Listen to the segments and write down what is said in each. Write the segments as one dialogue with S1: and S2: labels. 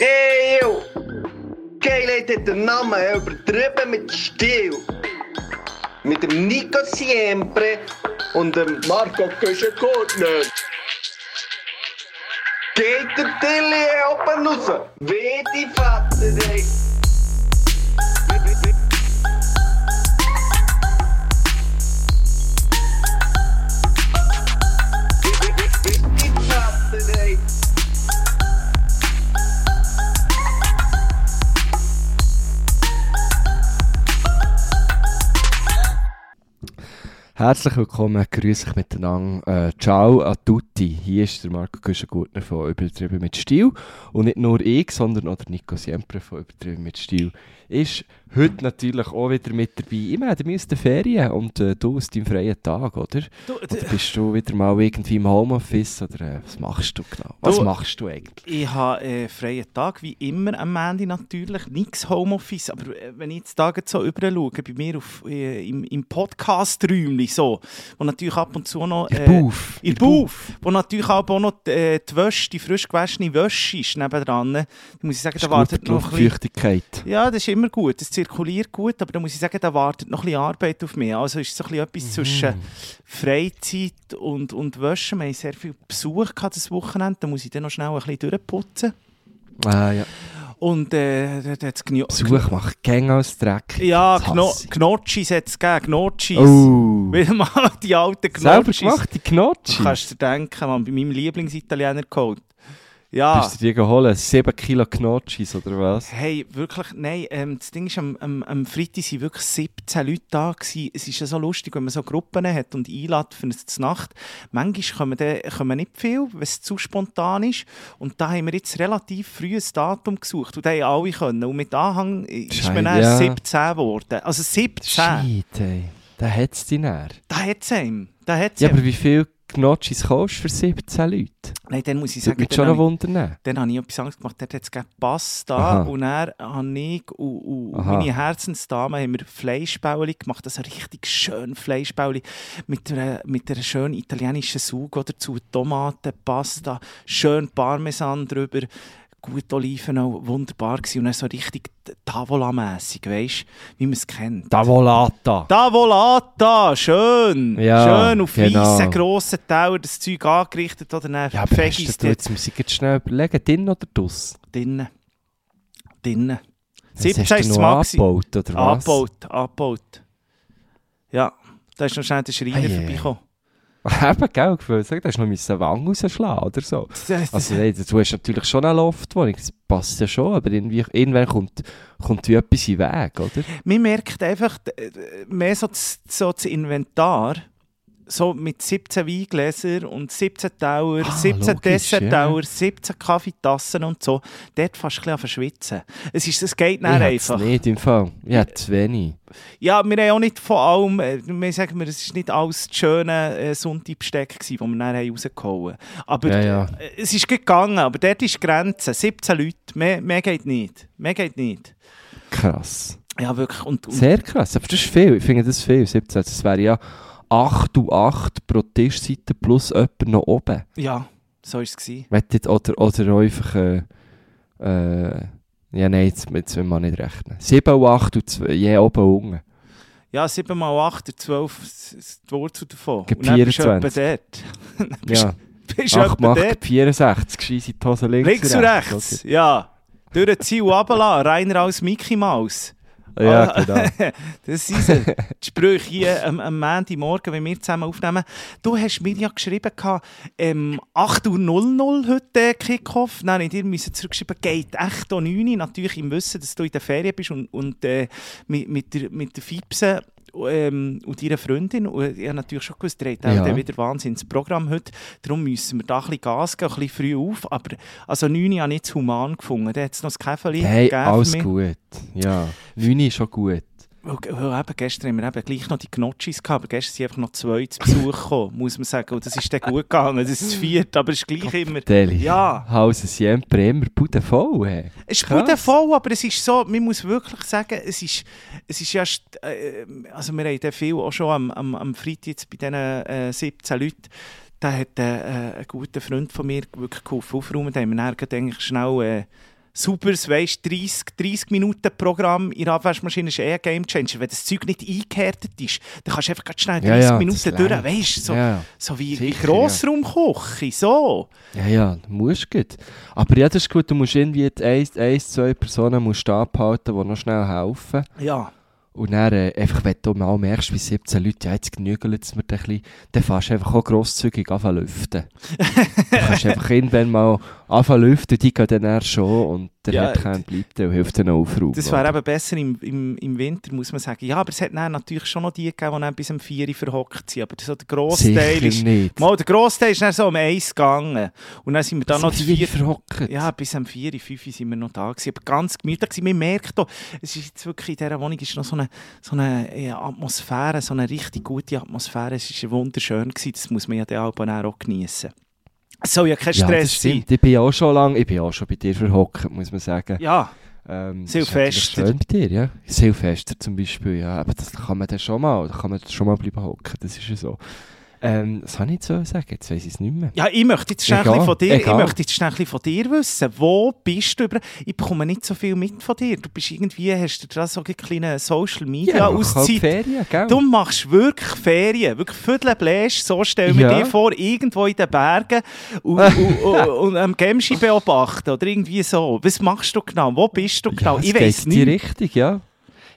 S1: Eeuw! Geilheid hat den Namen übertrieben mit Stil. Mit dem Nico Siempre und dem Marco Köschenkortner. Geht der Tilly oben raus? Wie die Vater, ey.
S2: Herzlich willkommen, grüß euch miteinander. Äh, ciao a tutti. Hier ist der Marco Güschengurtner von Übertrieben mit Stil. Und nicht nur ich, sondern auch der Nico Siempre von Übertrieben mit Stil ist heute natürlich auch wieder mit dabei. Ich meine, aus den Ferien und äh, du aus deinem freien Tag, oder?
S3: Du,
S2: Oder bist du wieder mal irgendwie im Homeoffice oder äh, was machst du genau? Was
S3: Du-
S2: machst du eigentlich?
S3: Ich habe äh, freien Tag, wie immer am Ende natürlich. Nichts Homeoffice, aber äh, wenn ich jetzt Tage so über schaue, bei mir auf, äh, im, im Podcast-Räumchen so, wo natürlich ab und zu noch...
S2: Ihr Buff.
S3: Ihr Buff. Wo natürlich auch noch die, äh, die Wäsche, die frisch gewaschene Wäsche ist nebendran. Da muss ich sagen, da wartet noch ein bisschen... Ja, das ist immer gut, es zirkuliert gut, aber da muss ich sagen, da wartet noch ein bisschen Arbeit auf mich. Also ist so ein bisschen etwas zwischen Freizeit und, und Wäsche. Wir haben sehr viel Besuch gehabt das Wochenende, da muss ich dann noch schnell ein bisschen durchputzen.
S2: Ah, ja.
S3: Und äh, da da hat's Gno
S2: Besuch macht Gänge aus Dreck.
S3: Ja,
S2: Das
S3: Gno. Gnocchis hat es gegeben, Gnocchis.
S2: Oh.
S3: Wieder mal die alten
S2: Selber
S3: Gnocchis.
S2: gemacht, die
S3: Du
S2: Gnocchi.
S3: kannst dir denken, man, bei meinem Lieblingsitaliener geholt. Ja.
S2: Bist du die geholt? 7 Kilo Gnocchis oder was?
S3: Hey, wirklich, nein, ähm, das Ding ist, am, am, am Freitag waren wirklich 17 Leute da. Gewesen. Es ist ja so lustig, wenn man so Gruppen hat und einlädt für eine Nacht. Manchmal kommen, dann, kommen nicht viel, wenn es zu spontan ist. Und da haben wir jetzt relativ früh ein Datum gesucht und da haben alle können. Und mit Anhang ist man dann
S2: ja.
S3: 17 geworden. Also 17,
S2: Shit, ey. Da hat es dich näher.
S3: da hat es. Da hat's
S2: Ja, aber wie viel Gnocchis kostet für 17 Leute?
S3: Nein, dann muss ich
S2: Das
S3: sagen,
S2: mich
S3: dann
S2: schon ein
S3: habe ich-. Dann habe ich etwas anderes gemacht. Dort hat es Pasta
S2: Aha.
S3: und dann habe ich und, und
S2: Aha.
S3: meine Herzensdame haben wir Fleischbäuli gemacht. Also richtig schön Fleischbäuli mit einer, mit einer schönen italienischen oder dazu. Tomaten, Pasta, schön Parmesan drüber. Gut Oliven auch wunderbar gewesen. Und dann so richtig Tavola-mässig, weißt du, wie man es kennt.
S2: Tavolata.
S3: Tavolata, schön!
S2: Ja,
S3: schön auf
S2: genau.
S3: weißen, grossen Teller das Zeug angerichtet oder dann
S2: Ja, aber hast du, jetzt muss ich jetzt schnell überlegen, drin oder dus?
S3: drinnen. Drinnen.
S2: Was
S3: 17
S2: hast du
S3: ist das
S2: noch
S3: Maxi.
S2: angebaut, oder was?
S3: Abgebaut, abgebaut. Ja, da ist noch schnell der Schreiner
S2: Ei, ei, ei.
S3: vorbeigekommen.
S2: Eben, gell, sagen, da hast du noch müssen Wange rausschlagen oder so. Also, nein, du hast natürlich schon eine Loftwohnung, das passt ja schon, aber irgendwie, irgendwann kommt, kommt wie etwas in den Weg, oder?
S3: Man merkt einfach mehr so das, so das Inventar. So mit 17 Weingläsern und 17 Tauer,
S2: Ah,
S3: 17
S2: logisch,
S3: Dessert-Tauer, 17 Kaffeetassen und so. Dort fast ein bisschen verschwitzen. Es, ist, es geht
S2: ich
S3: nicht einfach.
S2: nicht im Fall. Hätte zu wenig.
S3: Ja, wir haben auch nicht von allem, äh, wir sagen wir, es war nicht alles das schöne äh, Sonntag-Besteck, das wir dann haben rausgehauen haben. Aber
S2: Ja, ja.
S3: äh, es ist gegangen, aber dort ist die Grenze. 17 Leute, mehr, mehr geht nicht. Mehr geht nicht.
S2: Krass.
S3: Ja, wirklich. Und, und
S2: Sehr krass, aber das ist viel. Ich finde das viel, 17. Das wäre ja 8 und 8 pro Tischseite plus jemand noch oben.
S3: ja, so war es.
S2: oder, oder einfach. Äh, äh, ja, nein, jetzt, jetzt will man nicht rechnen. 7 und 8 und 2, je oben und unten.
S3: Ja, 7 mal 8, der 12, das ist die Wurzel davon.
S2: Gibt
S3: Und dann bist du
S2: 24.
S3: dort. Bist
S2: Ja,
S3: bist du
S2: 8
S3: etwa
S2: macht
S3: dort.
S2: 64, scheiße in die Hose links,
S3: Links und rechts, ja. Durchziehen und runterlassen, reiner als Mickey Mouse.
S2: Ja,
S3: Ah,
S2: genau.
S3: Das sind die Sprüche hier am, am Montagmorgen, wenn wir zusammen aufnehmen. Du hast mir ja geschrieben, ähm, 8.00 Uhr heute Kickoff. Nein, ich dir müssen zurückschreiben, geht echt um 9 Uhr. Natürlich im Wissen, dass du in der Ferien bist und, und äh, mit, mit, der, mit der Fipse ähm, und ihrer Freundin. Und ich habe natürlich schon gewusst, ihr habt
S2: Ja.
S3: wieder wahnsinns Programm heute. Darum müssen wir da ein bisschen Gas geben, ein bisschen früh auf. Aber also 9 Uhr habe ich nicht zu human gefunden. Da hat es noch das Käferli
S2: Hey, alles gut. Ja, 9 ist schon gut.
S3: Eben, gestern haben wir eben gleich noch die Gnocchis gehabt, aber gestern sind einfach noch zwei zu Besuch gekommen, muss man sagen. Und das ist dann gut gegangen, das ist das vierte, aber es ist gleich immer...
S2: Deli.
S3: Ja.
S2: Hause siempre immer Bude voll. Hey.
S3: Es ist voll, aber es ist so, man muss wirklich sagen, es ist, es ist ja... Äh, also wir haben viel auch schon am, am, am Freitag jetzt bei diesen äh, 17 Leuten, da hat äh, äh, ein guter Freund von mir wirklich geholfen aufräumen, da haben wir dann eigentlich schnell... Äh, sauberes, weißt 30, 30 Minuten Programm in der Abwaschmaschine ist eh ein Game Changer. Wenn das Zeug nicht eingehärtet ist, dann kannst du einfach ganz schnell 30
S2: Ja, ja,
S3: Minuten durch. Weißt du, so,
S2: Ja.
S3: so wie, wie
S2: Sicher,
S3: Grossraumküche, so.
S2: Ja, ja, du musst gut. Aber ja, das ist gut, du musst irgendwie die eins, eins zwei Personen musst abhalten, die noch schnell helfen.
S3: Ja.
S2: Und dann, äh, einfach, wenn du mal merkst, wie 17 Leute, ja, jetzt genügeln es mir ein bisschen, dann fährst du einfach auch grosszügig anfangen lüften. du kannst einfach irgendwann mal anfangen lüften, die gehen dann eher schon und der
S3: Ja,
S2: Herdkern bleibt und hilft dann auch aufräumen.
S3: Das wäre eben besser im, im, im Winter, muss man sagen. Ja, aber es hat dann natürlich schon noch die gegeben, die dann bis um 4 Uhr verhockt sind. Aber so der Grossteil ist...
S2: nicht.
S3: Mal, der Grossteil ist dann so um 1 gegangen. Und dann sind wir dann noch die vier...
S2: verhockt.
S3: Ja, bis um 4, 5 Uhr sind wir noch da gewesen. Aber ganz gemütlich gewesen. Man merkt auch, es ist jetzt wirklich in dieser Wohnung ist noch so eine, so eine ja, Atmosphäre, so eine richtig gute Atmosphäre. Es war wunderschön gewesen. Das muss man ja dann auch auch genießen. Es soll ja kein
S2: ja,
S3: Stress
S2: das
S3: sein.
S2: stimmt. Ich bin ja auch schon lange, ich bin auch schon bei dir verhockt, muss man sagen.
S3: Ja,
S2: Ähm,
S3: Silvester.
S2: Das schön bei dir, ja. Silvester zum Beispiel, ja. Aber das kann man dann schon mal, da kann man schon mal bleiben hocken, das ist ja so. Ähm, was soll ich so sagen? Jetzt weiss ich es nicht mehr.
S3: Ja, ich möchte jetzt schnell von dir, ich möchte jetzt schnell von dir wissen. Wo bist du über? Ich bekomme nicht so viel mit von dir. Du bist irgendwie, hast du da so eine kleine Social Media
S2: Ja, halt
S3: Auszeit.
S2: Ferien, gell?
S3: Du machst wirklich Ferien, wirklich Viertel bläsch, so stell mir
S2: Ja.
S3: dir vor, irgendwo in den Bergen und, und, und, und am Gemschi beobachten oder irgendwie so. Was machst du genau? Wo bist du genau?
S2: Ja,
S3: ich weiß
S2: in die
S3: nicht.
S2: Richtung, ja.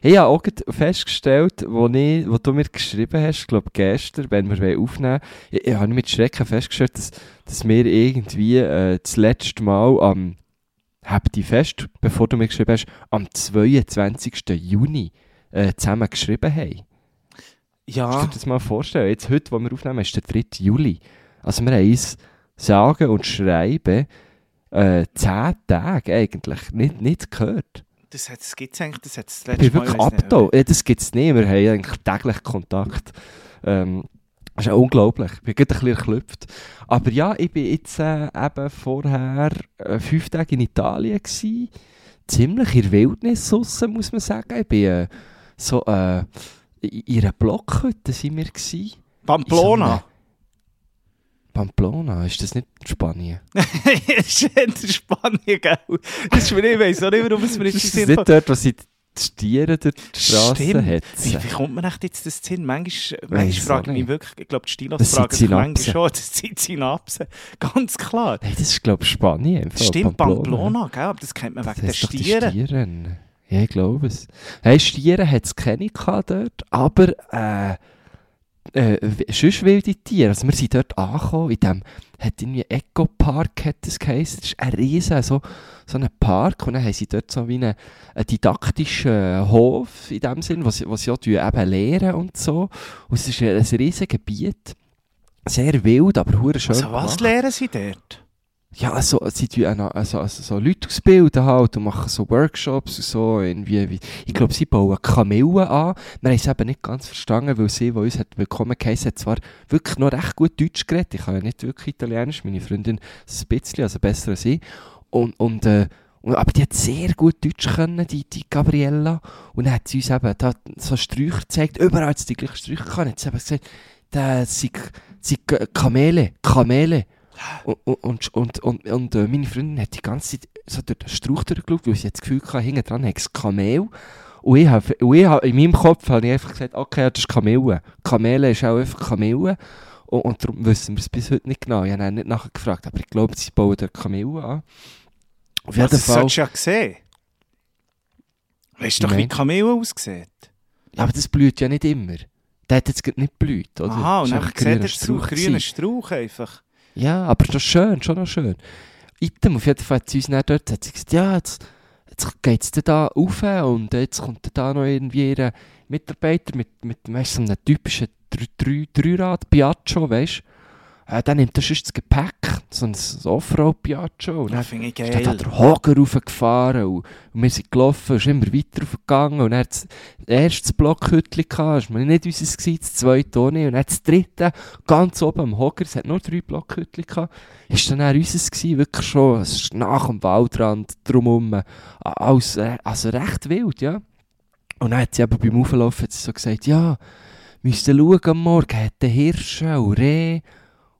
S2: Ich habe auch festgestellt, wo, ich, wo du mir geschrieben hast, ich glaube gestern, wenn wir aufnehmen wollen, ich, ich habe mit Schrecken festgestellt, dass, dass wir irgendwie äh, das letzte Mal am, die fest, bevor du mir geschrieben hast, am 22. Juni äh, zusammen geschrieben haben. Kannst du
S3: Ja,
S2: dir das mal vorstellen? Jetzt, heute, wo wir aufnehmen, ist der 3. Juli. Also wir haben uns sagen und schreiben äh, 10 Tage eigentlich nicht, nicht gehört.
S3: Das, gibt es eigentlich, das hat es das
S2: Ich
S3: letzte
S2: bin
S3: Mal...
S2: wirklich
S3: nicht,
S2: abgetan. Ja, das gibt es nicht. Wir haben eigentlich täglich Kontakt. Ähm, das ist ja unglaublich. Ich bin gerade ein bisschen erklüpft. Aber ja, ich war jetzt äh, eben vorher äh, fünf Tage in Italien. Gewesen. Ziemlich in der Wildnis draussen, muss man sagen. Ich bin äh, so äh, in in einer Blockhütte sind wir. Gewesen.
S3: Pamplona.
S2: Pamplona, ist das nicht Spanien?
S3: das ist in Spanien, gell? Das ist mir nicht, ich weiss auch nicht, warum es mir jetzt
S2: Ist das nicht dort, wo sie die Stiere durch die Straße
S3: Stimmt. Wie,
S2: hetzen?
S3: wie kommt man echt jetzt das hin? Manchmal, manchmal frage ich mich
S2: nicht.
S3: wirklich, ich glaube, die Stilos fragen sich manchmal schon, das sind Synapsen. Ganz klar.
S2: Nein, das ist glaube ich Spanien.
S3: Stimmt, Pamplona, gell? aber das kennt man
S2: Das
S3: wegen der Stiere.
S2: Stieren. Ja, ich glaube es. Hey, Stiere hat es keine gehabt dort, aber äh, äh, sonst wilde Tiere. Also wir sind dort angekommen, in dem, hat irgendwie Eco-Park, hat das geheißen. Das ist ein riesen, so, so ein Park und dann haben sie dort so wie einen, einen didaktischen Hof in dem Sinn, sie, wo sie auch eben lehren und so. Und es ist ein, ein riesiges Gebiet. Sehr wild, aber hure schön
S3: Also was
S2: gemacht.
S3: lehren sie dort?
S2: Ja, also, tun auch noch, also, also, so Leute ausbilden halt und machen so Workshops und so. Irgendwie, wie, ich glaube, sie bauen Kamellen an. Wir haben es eben nicht ganz verstanden, weil sie, die uns hat willkommen geheißen, hat zwar wirklich noch recht gut Deutsch geredet. Ich kann ja nicht wirklich Italienisch, meine Freundin ein bisschen, also besser als ich. Und, und, äh, aber die hat sehr gut Deutsch können, die, die Gabriella. Und dann hat sie uns eben da so Sträucher gezeigt. Überall hat sie die gleichen Sträucher gehabt. Hat sie eben gesagt, das sind Kamele, Kamele. Und, und, und, und, äh, meine Freundin hat die ganze Zeit so durch den Strauch durchgeschaut, weil sie jetzt das Gefühl hatte, hinten dran hat es Kamel. Und ich habe, und ich habe, in meinem Kopf habe ich einfach gesagt, okay, das ist Kamele. Kamele ist auch einfach Kamele. Und, und darum wissen wir es bis heute nicht genau. Ich habe nicht nachher gefragt, aber ich glaube, sie bauen dort Kamele an. Auf jeden
S3: das
S2: Fall.
S3: solltest du ja sehen. Weißt du doch, wie. Kamele aussieht?
S2: Ja, aber das blüht ja nicht immer. Der hat jetzt nicht blüht, oder?
S3: Aha, und
S2: Das
S3: dann sieht er zu,
S2: gewesen.
S3: Strauch einfach.
S2: Ja, aber das ist schön, schon noch schön. Item, auf jeden Fall hat sie uns dann dort hat sie gesagt, ja, jetzt, jetzt geht es da rauf und jetzt kommt da noch irgendwie ihr Mitarbeiter mit, mit weißt, so einem typischen Dr- Dr- Dreirad Piaggio, weißt du. Äh, dann nimmt er sonst das Gepäck, so ein Offroad Piaggio. Und dann
S3: Das finde ich
S2: ist dann da
S3: geil.
S2: der Hoger raufgefahren und, und wir sind gelaufen und sind immer weiter raufgegangen und dann hat das erste Blockhütchen gehabt, das war nicht unseres, gewesen, das zweite auch nicht und dann das dritte, ganz oben am Hoger, es hat nur drei Blockhütchen gehabt, ist dann auch unseres gewesen, wirklich schon, nach dem Waldrand drumherum, äh, also recht wild, ja. Und dann hat sie eben beim Auflaufen hat so gesagt, ja, müsst ihr schauen am Morgen, hat der Hirsche und Reh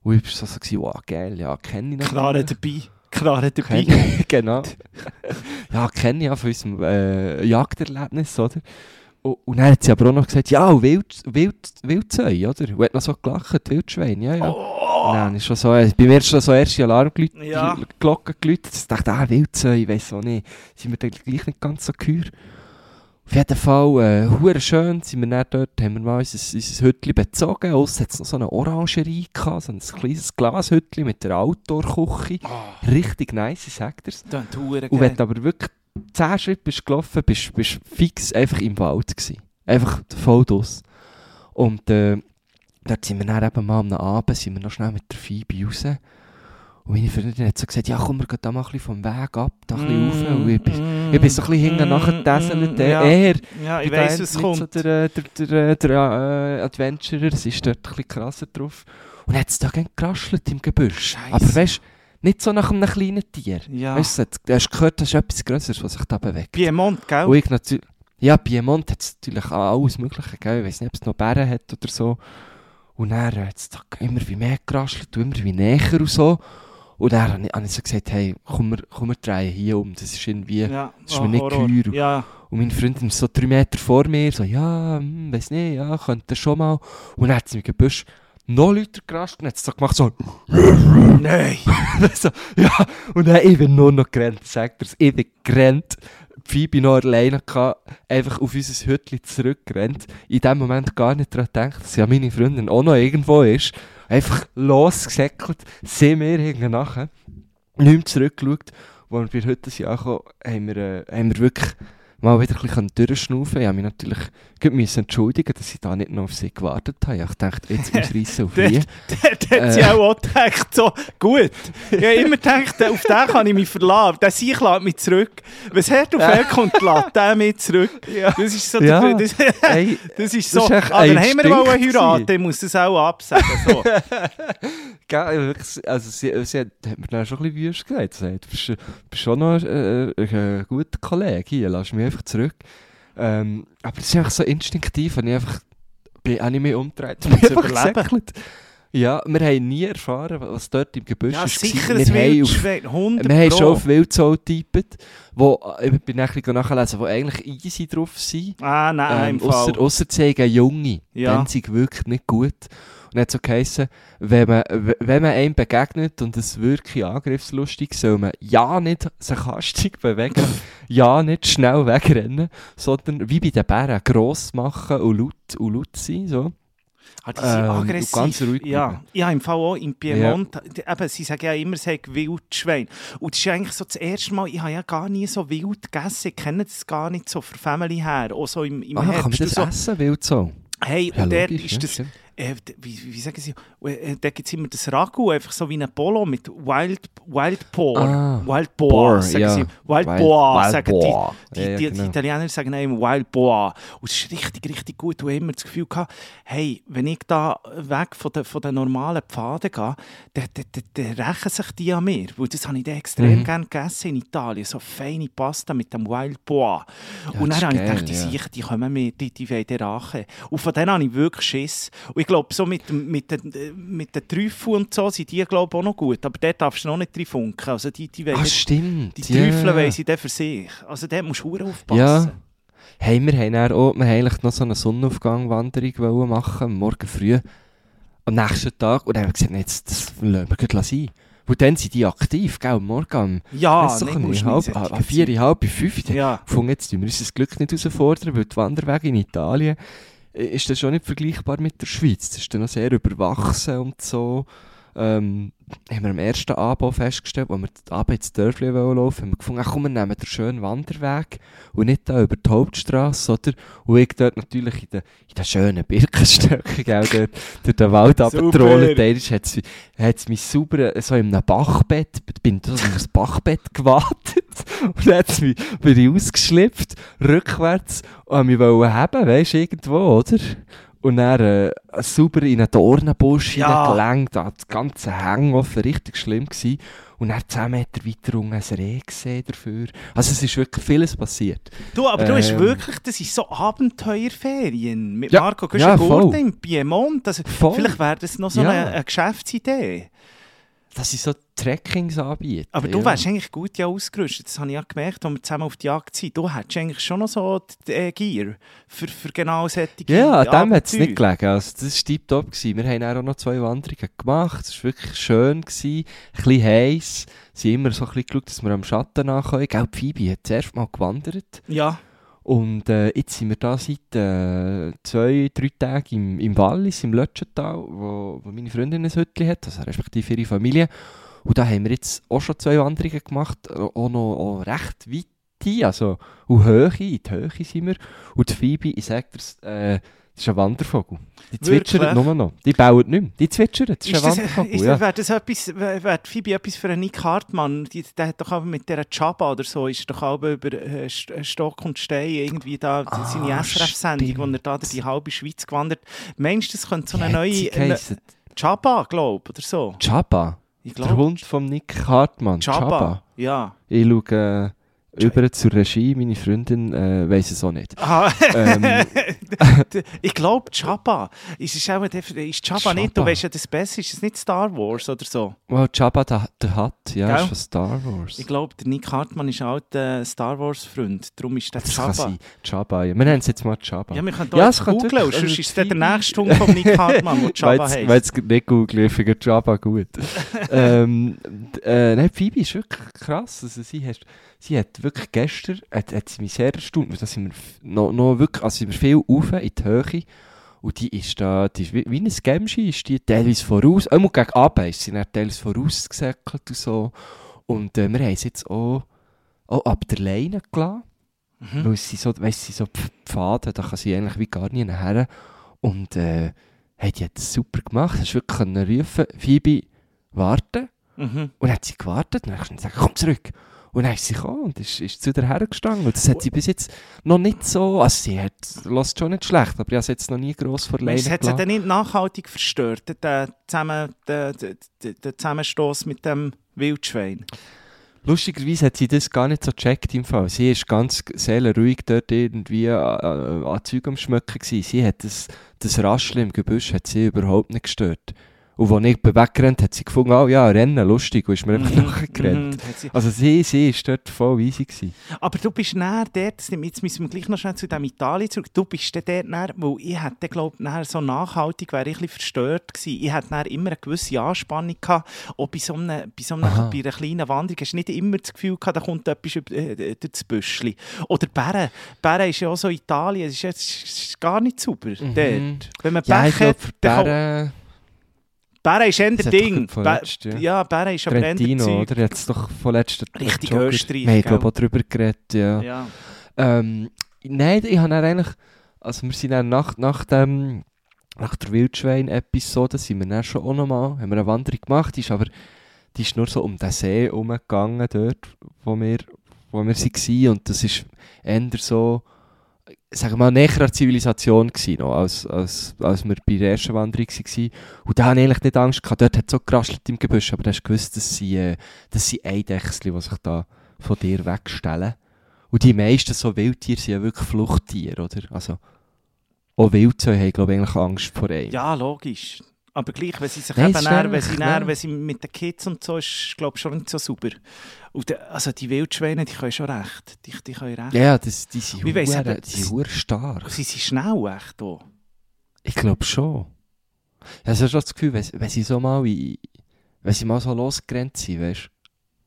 S2: und ich war so, so wow, geil, ja, kenne ich noch.
S3: Knarre dabei. Knarre dabei.
S2: Genau. ja, kenne ich ja von unserem äh, Jagderlebnis, oder? Und, und dann hat sie aber auch noch gesagt, ja, Wild, Wild, Wildzeu, oder? Und hat noch so gelacht, Wildschwein, ja, ja.
S3: Oh,
S2: dann ist schon so, äh, bei mir ist schon so erste Alarmglocke
S3: Ja.
S2: Geläutet. Ich dachte, ah, Wildzeu, ich weiss auch nicht. Sind wir gleich nicht ganz so gehör? Auf jeden Fall, äh, schön, sind wir dann dort, haben wir mal unser, unser Hütchen bezogen. Aussen hat es noch so eine Orangerie gehabt, so ein kleines Glashütchen mit der Outdoor-Küche.
S3: oh,
S2: Richtig nice, ich sag dir's.
S3: das ist hure
S2: Und wenn du aber wirklich 10 Schritte bist gelaufen, bist du fix einfach im Wald gewesen. Einfach voll draus. Und äh, dort sind wir dann eben mal am Abend, sind wir noch schnell mit der Phoebe raus. Und meine Freundin hat so gesagt, ja komm, wir gehen da mal ein bisschen vom Weg ab, da ein bisschen rauf. Und ich bin, ich bin so ein bisschen hinten nachgetäselt.
S3: Ja.
S2: Ja. Er,
S3: Ja, ich weiss,
S2: nicht
S3: kommt.
S2: So der, äh, der, der, der äh, Adventurer, es ist dort ein bisschen krasser drauf. Und hat es da geraschelt im Gebüsch.
S3: Scheisse.
S2: Aber weißt du, nicht so nach einem kleinen Tier.
S3: Ja.
S2: Weißt du, du hast gehört, das ist etwas Größeres, was sich da bewegt.
S3: Piemont, gell?
S2: Und ich natürlich, ja, Piemont hat es natürlich auch alles Mögliche gegeben. Ich weiß nicht, ob es noch Bären hat oder so. Und dann hat es da immer wie mehr geraschelt und immer wie näher und so. Und dann habe ich, so gesagt, hey, komm, wir, komm, wir drehen hier um. Das ist irgendwie...
S3: ja.
S2: das ist mir nicht
S3: Horror.
S2: geheuer.
S3: Ja.
S2: Und meine Freundin ist so drei Meter vor mir, so, ja, hm, weiß nicht, ja, könnte schon mal. Und dann hat sie im Gebüsch noch lauter gerascht und hat es so gemacht, so,
S3: Nein.
S2: so, ja, und dann, ich bin nur noch gerannt, sagt er ich bin gerannt. Phoebe noch alleine gehabt, einfach auf unser Hütchen zurückgerannt. In dem Moment gar nicht daran gedacht, dass ja meine Freundin auch noch irgendwo ist. Einfach losgesäckelt, sie mir hinten nachher. Nicht mehr zurückgeschaut. Als wir heute sind haben wir, äh, haben wir wirklich mal wieder ein bisschen durchschnaufen. Ich habe mich natürlich müssen entschuldigen, dass ich da nicht noch auf sie gewartet habe. Ich dachte, jetzt muss ich reissen auf nie.
S3: Dort hat sie
S2: Äh.
S3: auch, gedacht, so, gut. Ich habe immer gedacht, auf den kann ich mich verlassen. Der Sieg lässt mich zurück. Was hört auf er kommt, lässt der mich zurück. Das ist so,
S2: Ja.
S3: das, ist
S2: Das
S3: so.
S2: ist ein
S3: dann haben wir mal heiraten,
S2: gewesen.
S3: ich muss das auch absagen. So.
S2: Also sie, sie hat, hat mir dann schon ein bisschen wüst gesagt. Sie sagt, du bist, schon noch äh, ein guter Kollege, hier, lass mich einfach zurück. Ähm, aber es ist einfach so instinktiv, und ich einfach, bin, habe ich mich umgedreht
S3: Um zu überleben.
S2: Ja, wir haben nie erfahren, was dort im Gebüsch
S3: ja,
S2: ist.
S3: sicher,
S2: wir haben auf,
S3: Wildschwein. 100
S2: wir haben schon auf Wildsau getippt, wo, äh, ich bin ein bisschen nachlesen, wo eigentlich easy drauf sind.
S3: Ah, nein,
S2: Ähm,
S3: im Fall.
S2: ausser, ausser sie Junge,
S3: Ja.
S2: dann sind wirklich nicht gut. Und hat so geheissen, wenn man, wenn man einem begegnet und es wirklich angriffslustig soll man ja nicht sich hastig bewegen, ja nicht schnell wegrennen, sondern wie bei den Bären gross machen und laut, und laut sein. So.
S3: Ah, die sind
S2: Ähm,
S3: aggressiv.
S2: ganz ruhig
S3: ja. ja, im Fall auch in Piemont. die- Eben, sie sagen ja immer, es sei Wildschwein. Und das ist eigentlich so das erste Mal, ich habe ja gar nie so wild gegessen. Ich kenne das gar nicht so von Family her. Auch so im, im
S2: Ah, kann man
S3: Herbst.
S2: das
S3: so.
S2: essen, Wildsau?
S3: Hey,
S2: Ja,
S3: und dort
S2: logisch,
S3: ist
S2: ja,
S3: das,
S2: stimmt.
S3: Äh, wie, wie sagen sie, äh, da gibt es immer das Ragu, einfach so wie ein Polo mit Wild, Wild Boar.
S2: Ah,
S3: Wild Boar,
S2: Boar,
S3: sagen
S2: ja.
S3: sie. Wild,
S2: Wild-
S3: Boar,
S2: Wild
S3: sagen
S2: Boar.
S3: die. Die,
S2: Ja, ja,
S3: die, die
S2: genau.
S3: Italiener sagen einem Wild Boar. Und es ist richtig, richtig gut. Und ich immer das Gefühl gehabt, hey, wenn ich da weg von den, von den normalen Pfaden gehe, dann, dann, dann, dann rächen sich die an mir. Weil das habe ich dann extrem
S2: Mhm.
S3: gerne gegessen in Italien. So feine Pasta mit dem Wild Boar. Und dann habe ich gedacht, die
S2: ja.
S3: sicher, die kommen mir, die, die wollen den rachen. Und von denen habe ich wirklich Schiss. Und ich glaube, so mit, mit, den, äh, mit den Trüffeln und so sind die, glaube ich, auch noch gut. Aber dort darfst du noch nicht drin funken. Also die, die,
S2: Ah, stimmt.
S3: die
S2: ja.
S3: Trüffel wollen sie dann für sich. Also dort musst du aufpassen.
S2: Ja. Hey, wir haben auch, wir haben eigentlich noch so eine Sonnenaufgangwanderung wollen machen, morgen früh, am nächsten Tag. Und dann haben wir gesagt, jetzt, das lassen wir sein. Weil dann sind die aktiv, gell, morgen
S3: Ja,
S2: weiss doch
S3: nicht,
S2: halb, ah, vier, halb, fünf. Ja. Von jetzt tun wir unser Glück nicht herausfordern, weil die Wanderwege in Italien ist das schon nicht vergleichbar mit der Schweiz. Das ist dann noch sehr überwachsen und so. Ähm, haben wir am ersten Abend festgestellt, als wir den Abend ins Dörfli laufen wollten, haben wir gefunden, ach komm, wir nehmen den schönen Wanderweg und nicht da über die Hauptstrasse, oder? Und ich dort natürlich in den, in den schönen Birkenstöcken, gell, dort durch den Wald
S3: Super.
S2: abgetrollt. Dann hat es hat es mich sauber, äh, so in einem Bachbett, bin so in ein Bachbett gewartet und dann hat's mich, bin ich ausgeschlüpft, rückwärts und wollte mich wollen haben, weisst du, irgendwo, oder? Und dann äh, sauber in einen Dornenbusch
S3: Ja.
S2: hat das ganze Hang offen, richtig schlimm gewesen. Und dann 10 Meter weiter unten ein Reh gesehen dafür. Also es ist wirklich vieles passiert.
S3: Du, aber du hast
S2: Ähm.
S3: wirklich, das ist so Abenteuerferien. Mit
S2: Ja,
S3: Marco
S2: ja,
S3: Guschengurten
S2: voll.
S3: im Piemont. Also,
S2: Voll.
S3: Vielleicht wäre das noch so
S2: Ja.
S3: eine, eine Geschäftsidee.
S2: Dass sie so Trekkings anbieten.
S3: Aber du
S2: ja.
S3: wärst eigentlich gut ja ausgerüstet. Das habe ich ja gemerkt, als wir zusammen auf die Jagd sind. Du hättest eigentlich schon noch so die, äh, Gear für, für genau solche
S2: Ja, an dem hat es nicht gelegen. Also, das war tiptop. gewesen. Wir haben auch noch zwei Wanderungen gemacht. Es war wirklich schön. Gewesen. Ein bisschen heiß. Sie haben immer so ein bisschen geschaut, dass wir am Schatten nachkommen. Gell, die Phoebe hat zuerst mal gewandert.
S3: Ja,
S2: Und äh, jetzt sind wir da seit äh, zwei, drei Tagen im, im Wallis, im Lötschental, wo, wo meine Freundin ein Hütchen hat, also respektive ihre Familie. Und da haben wir jetzt auch schon zwei Wanderungen gemacht, auch noch auch recht weit also und Höhe, in die Höhe sind wir. Und die Phoebe, ich sage dir, äh, das ist ein Wandervogel. Die zwitschert
S3: Wirklich?
S2: nur noch. Die bauen nicht mehr. Die zwitschert, das ist,
S3: ist
S2: ein
S3: das,
S2: Wandervogel.
S3: ist,
S2: ja.
S3: wäre das etwas, wäre Phoebe etwas für einen Nick Hartmann? Die, der hat doch auch mit dieser Chaba oder so, ist doch auch über äh, äh, Stock und Stein irgendwie da
S2: Ah,
S3: seine SRF-Sendung, wo er da durch die halbe Schweiz gewandert Meinst du, das könnte so eine neue eine? Chaba, glaube ich, oder so?
S2: Chaba.
S3: Ich
S2: Der
S3: glaube,
S2: Hund von Nick Hartmann.
S3: Chaba. Ja.
S2: Ich schaue äh, über zur Regie, meine Freundin äh, weiss es auch nicht.
S3: Ah,
S2: Ähm,
S3: ich glaube, Chaba. Ist, es auch, der- ist Chaba nicht, du
S2: Chaba.
S3: weißt ja das Beste, ist es nicht Star Wars oder so?
S2: oh, Jabba der, der Hutt, ja,
S3: Gell?
S2: ist von Star Wars.
S3: Ich glaube, der Nick Hartmann ist ein alter Star Wars-Freund, darum ist der
S2: das
S3: Chaba.
S2: Jabba, ja. Wir nennen es jetzt mal Jabba.
S3: Ja, wir können hier ja,
S2: könnte
S3: googeln, sonst
S2: also
S3: ist der der nächste Hund von Nick Hartmann, der Chaba
S2: Weil
S3: heisst.
S2: es nicht googeln, ich finde Jabba gut. ähm, äh, nein, Phoebe ist wirklich krass. Also sie, hat, sie hat wirklich gestern, hat, hat sie mich sehr erstaunt, weil da sind wir noch, noch wirklich, also sind wir viel rauf in die Höhe. Und die ist da, die ist wie, wie ein Gemschi, ist die teilweise voraus, einmal gegen Abend ist sie dann teilweise vorausgesäckelt und so. Und äh, wir haben sie jetzt auch, auch ab der Leine gelassen.
S3: Mhm.
S2: Weil sie so, weißt, sie so Pf- Pfade, da kann sie eigentlich wie gar nie her. Und äh, hey, die hat das super gemacht. Hast wirklich können rufen, Phoebe, warten.
S3: Mhm.
S2: Und dann hat sie gewartet und dann hast du gesagt, komm zurück. Und dann ist sie gekommen und ist, ist zu der hergestanden. Und das hat sie bis jetzt noch nicht so, also sie hat, lässt schon nicht schlecht, aber ich habe sie jetzt noch nie gross vor Leine
S3: Meinst du, hat sie dann nicht nachhaltig verstört, der, Zusammen, der, der, der, Zusammenstoß mit dem Wildschwein?
S2: Lustigerweise hat sie das gar nicht so gecheckt im Fall. Sie ist ganz seelenruhig dort irgendwie äh, äh, an Zeug am Schmöcken gewesen. Sie hat das, das Rascheln im Gebüsch hat sie überhaupt nicht gestört. Und als ich weggerannt hat sie gefunden, oh ja, Rennen, lustig, und ist mir einfach
S3: Mhm,
S2: nachgerannt.
S3: mhm, hat sie-
S2: Also sie, sie ist dort voll easy gewesen.
S3: Aber du bist näher dort, jetzt müssen wir gleich noch schnell zu dem Italien zurück, du bist dort näher, weil ich hätte, glaube ich, so nachhaltig wäre ich ein bisschen verstört gewesen. Ich hätte immer eine gewisse Anspannung gehabt, auch bei so, einem, bei so einer, bei einer kleinen Wanderung hast du nicht immer das Gefühl gehabt, da kommt etwas über, äh, durch das Büschli. Oder Bären. Bären ist ja auch so Italien, es ist, ist gar nicht sauber
S2: Mhm.
S3: dort. Wenn man
S2: Ja,
S3: Pech hat, dann
S2: Bären,
S3: ist eher
S2: Das
S3: Ding.
S2: vorletzt, ja.
S3: ja, Bären ist aber eher
S2: Trentino,
S3: Zeug.
S2: oder? Jetzt doch von letzter
S3: Richtig
S2: Jogger.
S3: Österreich,
S2: Wir haben, glaube ich, auch darüber geredet, ja.
S3: Ja.
S2: Ähm, nein, ich habe eigentlich, also wir sind dann nach, nach dem, nach der Wildschwein-Episode sind wir dann schon auch nochmal, haben wir eine Wanderung gemacht, die ist aber, die ist nur so um den See herumgegangen dort, wo wir, wo wir waren und das ist eher so, wir mal, näher an der Zivilisation gewesen, noch, als, als, als wir bei der ersten Wanderung waren. Und da hatte ich eigentlich nicht Angst gehabt, dort hat es so geraschelt im Gebüsch, aber du hast gewusst, dass sie, äh, das sind Eidechsel, die sich da von dir wegstellen. Und die meisten so Wildtiere sind ja wirklich Fluchttiere, oder? Also, auch Wildzäune haben, glaube ich, eigentlich Angst vor einem.
S3: Ja, logisch. Aber gleich, wenn sie sich
S2: Nein,
S3: eben näher, wenn sie, näher, wenn sie mit den Kids und so ist, glaube ich, schon nicht so sauber. Und de, also die Wildschweine, die können schon recht. Die, die können recht.
S2: Ja, das, die sind hure stark.
S3: Sie sind schnell echt auch.
S2: Ich glaube schon. Ich habe schon das Gefühl, wenn, wenn sie so mal in, wenn sie mal so losgerannt sind, weißt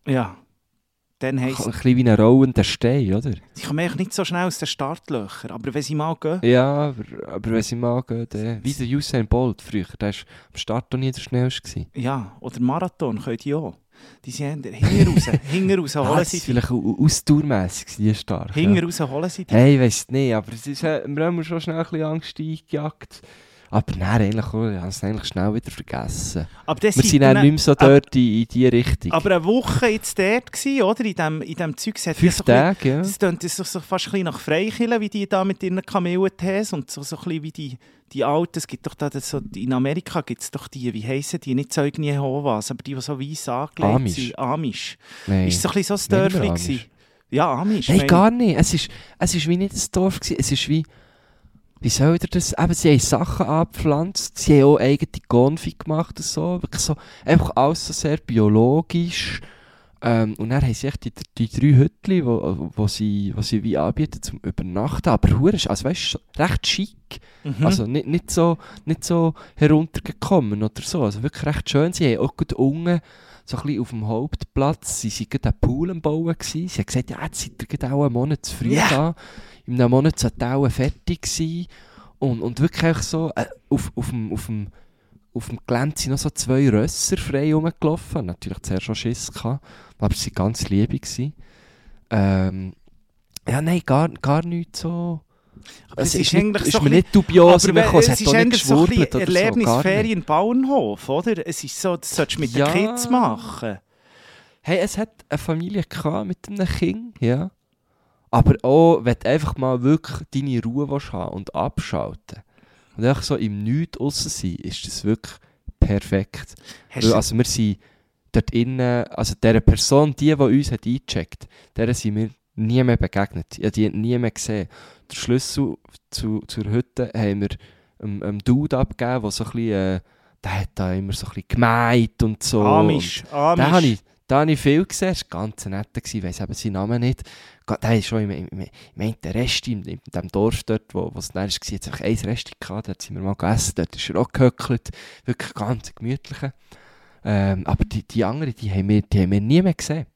S3: Ja. Dann
S2: du, ein
S3: heisst
S2: bisschen wie ein rollender Stein, oder?
S3: sie kommen eigentlich nicht so schnell aus den Startlöchern. Aber wenn sie mal gehen,
S2: Ja, aber, aber wenn sie mal gehen, dann, wie der Usain Bolt früher, der war am Start noch nie der schnellste.
S3: ja, oder Marathon können die auch. Die sind hinten raus, hinten raus holen sie die.
S2: vielleicht au- ausdauermässig, sind die stark. ja.
S3: Hinten raus holen sie die.
S2: Hey, ich weiss nicht, aber es ist, äh, wir haben schon schnell ein bisschen Angst eingejagt. Aber nein, eigentlich, auch, ich habe es eigentlich schnell wieder vergessen.
S3: Aber das
S2: Wir sind dann nicht mehr so dort in, in die Richtung.
S3: Aber eine Woche jetzt dort gewesen, oder? In dem, in dem Zeug. Es
S2: Fünf
S3: so ein bisschen-
S2: Tage, ja.
S3: Das klingt so, so fast ein bisschen nach Freikillen, wie die da mit ihren Kamellentees und so, so ein bisschen wie die, die alten, es gibt doch da so, in Amerika gibt es doch die, wie heissen die, nicht Zeugen Jehovas, aber die, die so weiss angelegt
S2: Amish.
S3: sind. Amish.
S2: Nein.
S3: Ist so ein bisschen so ein Dörfli gewesen? Ja, Amish.
S2: Nein, gar nicht. Es ist, es ist wie nicht ein Dorf gewesen. Es ist wie, wie soll ich das, eben, sie haben Sachen abgepflanzt, sie haben auch eigene Konfi gemacht und so, wirklich so, einfach alles so sehr biologisch. Ähm, und dann haben sie echt die, die drei Hütchen, wo, wo, sie, wo sie wie anbieten zum Übernachten, aber hure, also weißt du, recht schick.
S3: Mhm.
S2: Also nicht, nicht, so, nicht so heruntergekommen oder so, also wirklich recht schön. Sie haben auch gut unten, so ein bisschen auf dem Hauptplatz, sie waren gerade einen Pool am Bauen. Gewesen. Sie haben gesagt, ja, jetzt seid ihr gerade auch einen Monat zu früh
S3: Ja.
S2: da. In einem Monat sollte auch fertig sein. Und, und wirklich so, äh, auf, auf, dem, auf, dem, auf dem Gelände sind noch so zwei Rösser frei rumgelaufen. Natürlich zuerst schon Schiss gehabt, aber sie waren ganz liebe. gewesen. Ähm, ja, nein, gar, gar nicht so...
S3: Aber
S2: es
S3: es ist
S2: nicht,
S3: eigentlich
S2: ist
S3: so
S2: mir
S3: ein
S2: nicht dubios
S3: Aber
S2: rübergekommen.
S3: es
S2: hat
S3: ist
S2: nicht
S3: eigentlich so ein
S2: oder so, nicht.
S3: Erlebnisferien Bauernhof, oder? Es ist so, das solltest du mit
S2: Ja.
S3: den Kids machen.
S2: Hey, es hat eine Familie gehabt mit einem Kind, ja. Aber auch, wenn du einfach mal wirklich deine Ruhe willst haben und abschalten und einfach so im Nichts aussen sein, ist das wirklich perfekt. Weil, also wir sind dort innen, also dieser Person, die, die uns hat eingecheckt, der sind wir nie mehr begegnet. Ich habe die nie mehr gesehen. Der Schlüssel zu, zur Hütte haben wir einem, einem Dude abgegeben, der so ein bisschen, äh, der hat da immer so ein bisschen gemeint und so.
S3: Amish,
S2: Da habe ich, da habe ich viel gesehen. Das war ganz nett, ich weiss eben seinen Namen nicht. Der ist schon im, im, im, im Rest, in, in dem Dorf dort, wo, wo es dann war, hat es einfach ein Rest gehabt, dort sind wir mal gegessen, dort ist er auch gehöckelt. Wirklich ganz gemütliche. Ähm, aber die, die anderen, die haben, wir, die haben wir nie mehr gesehen.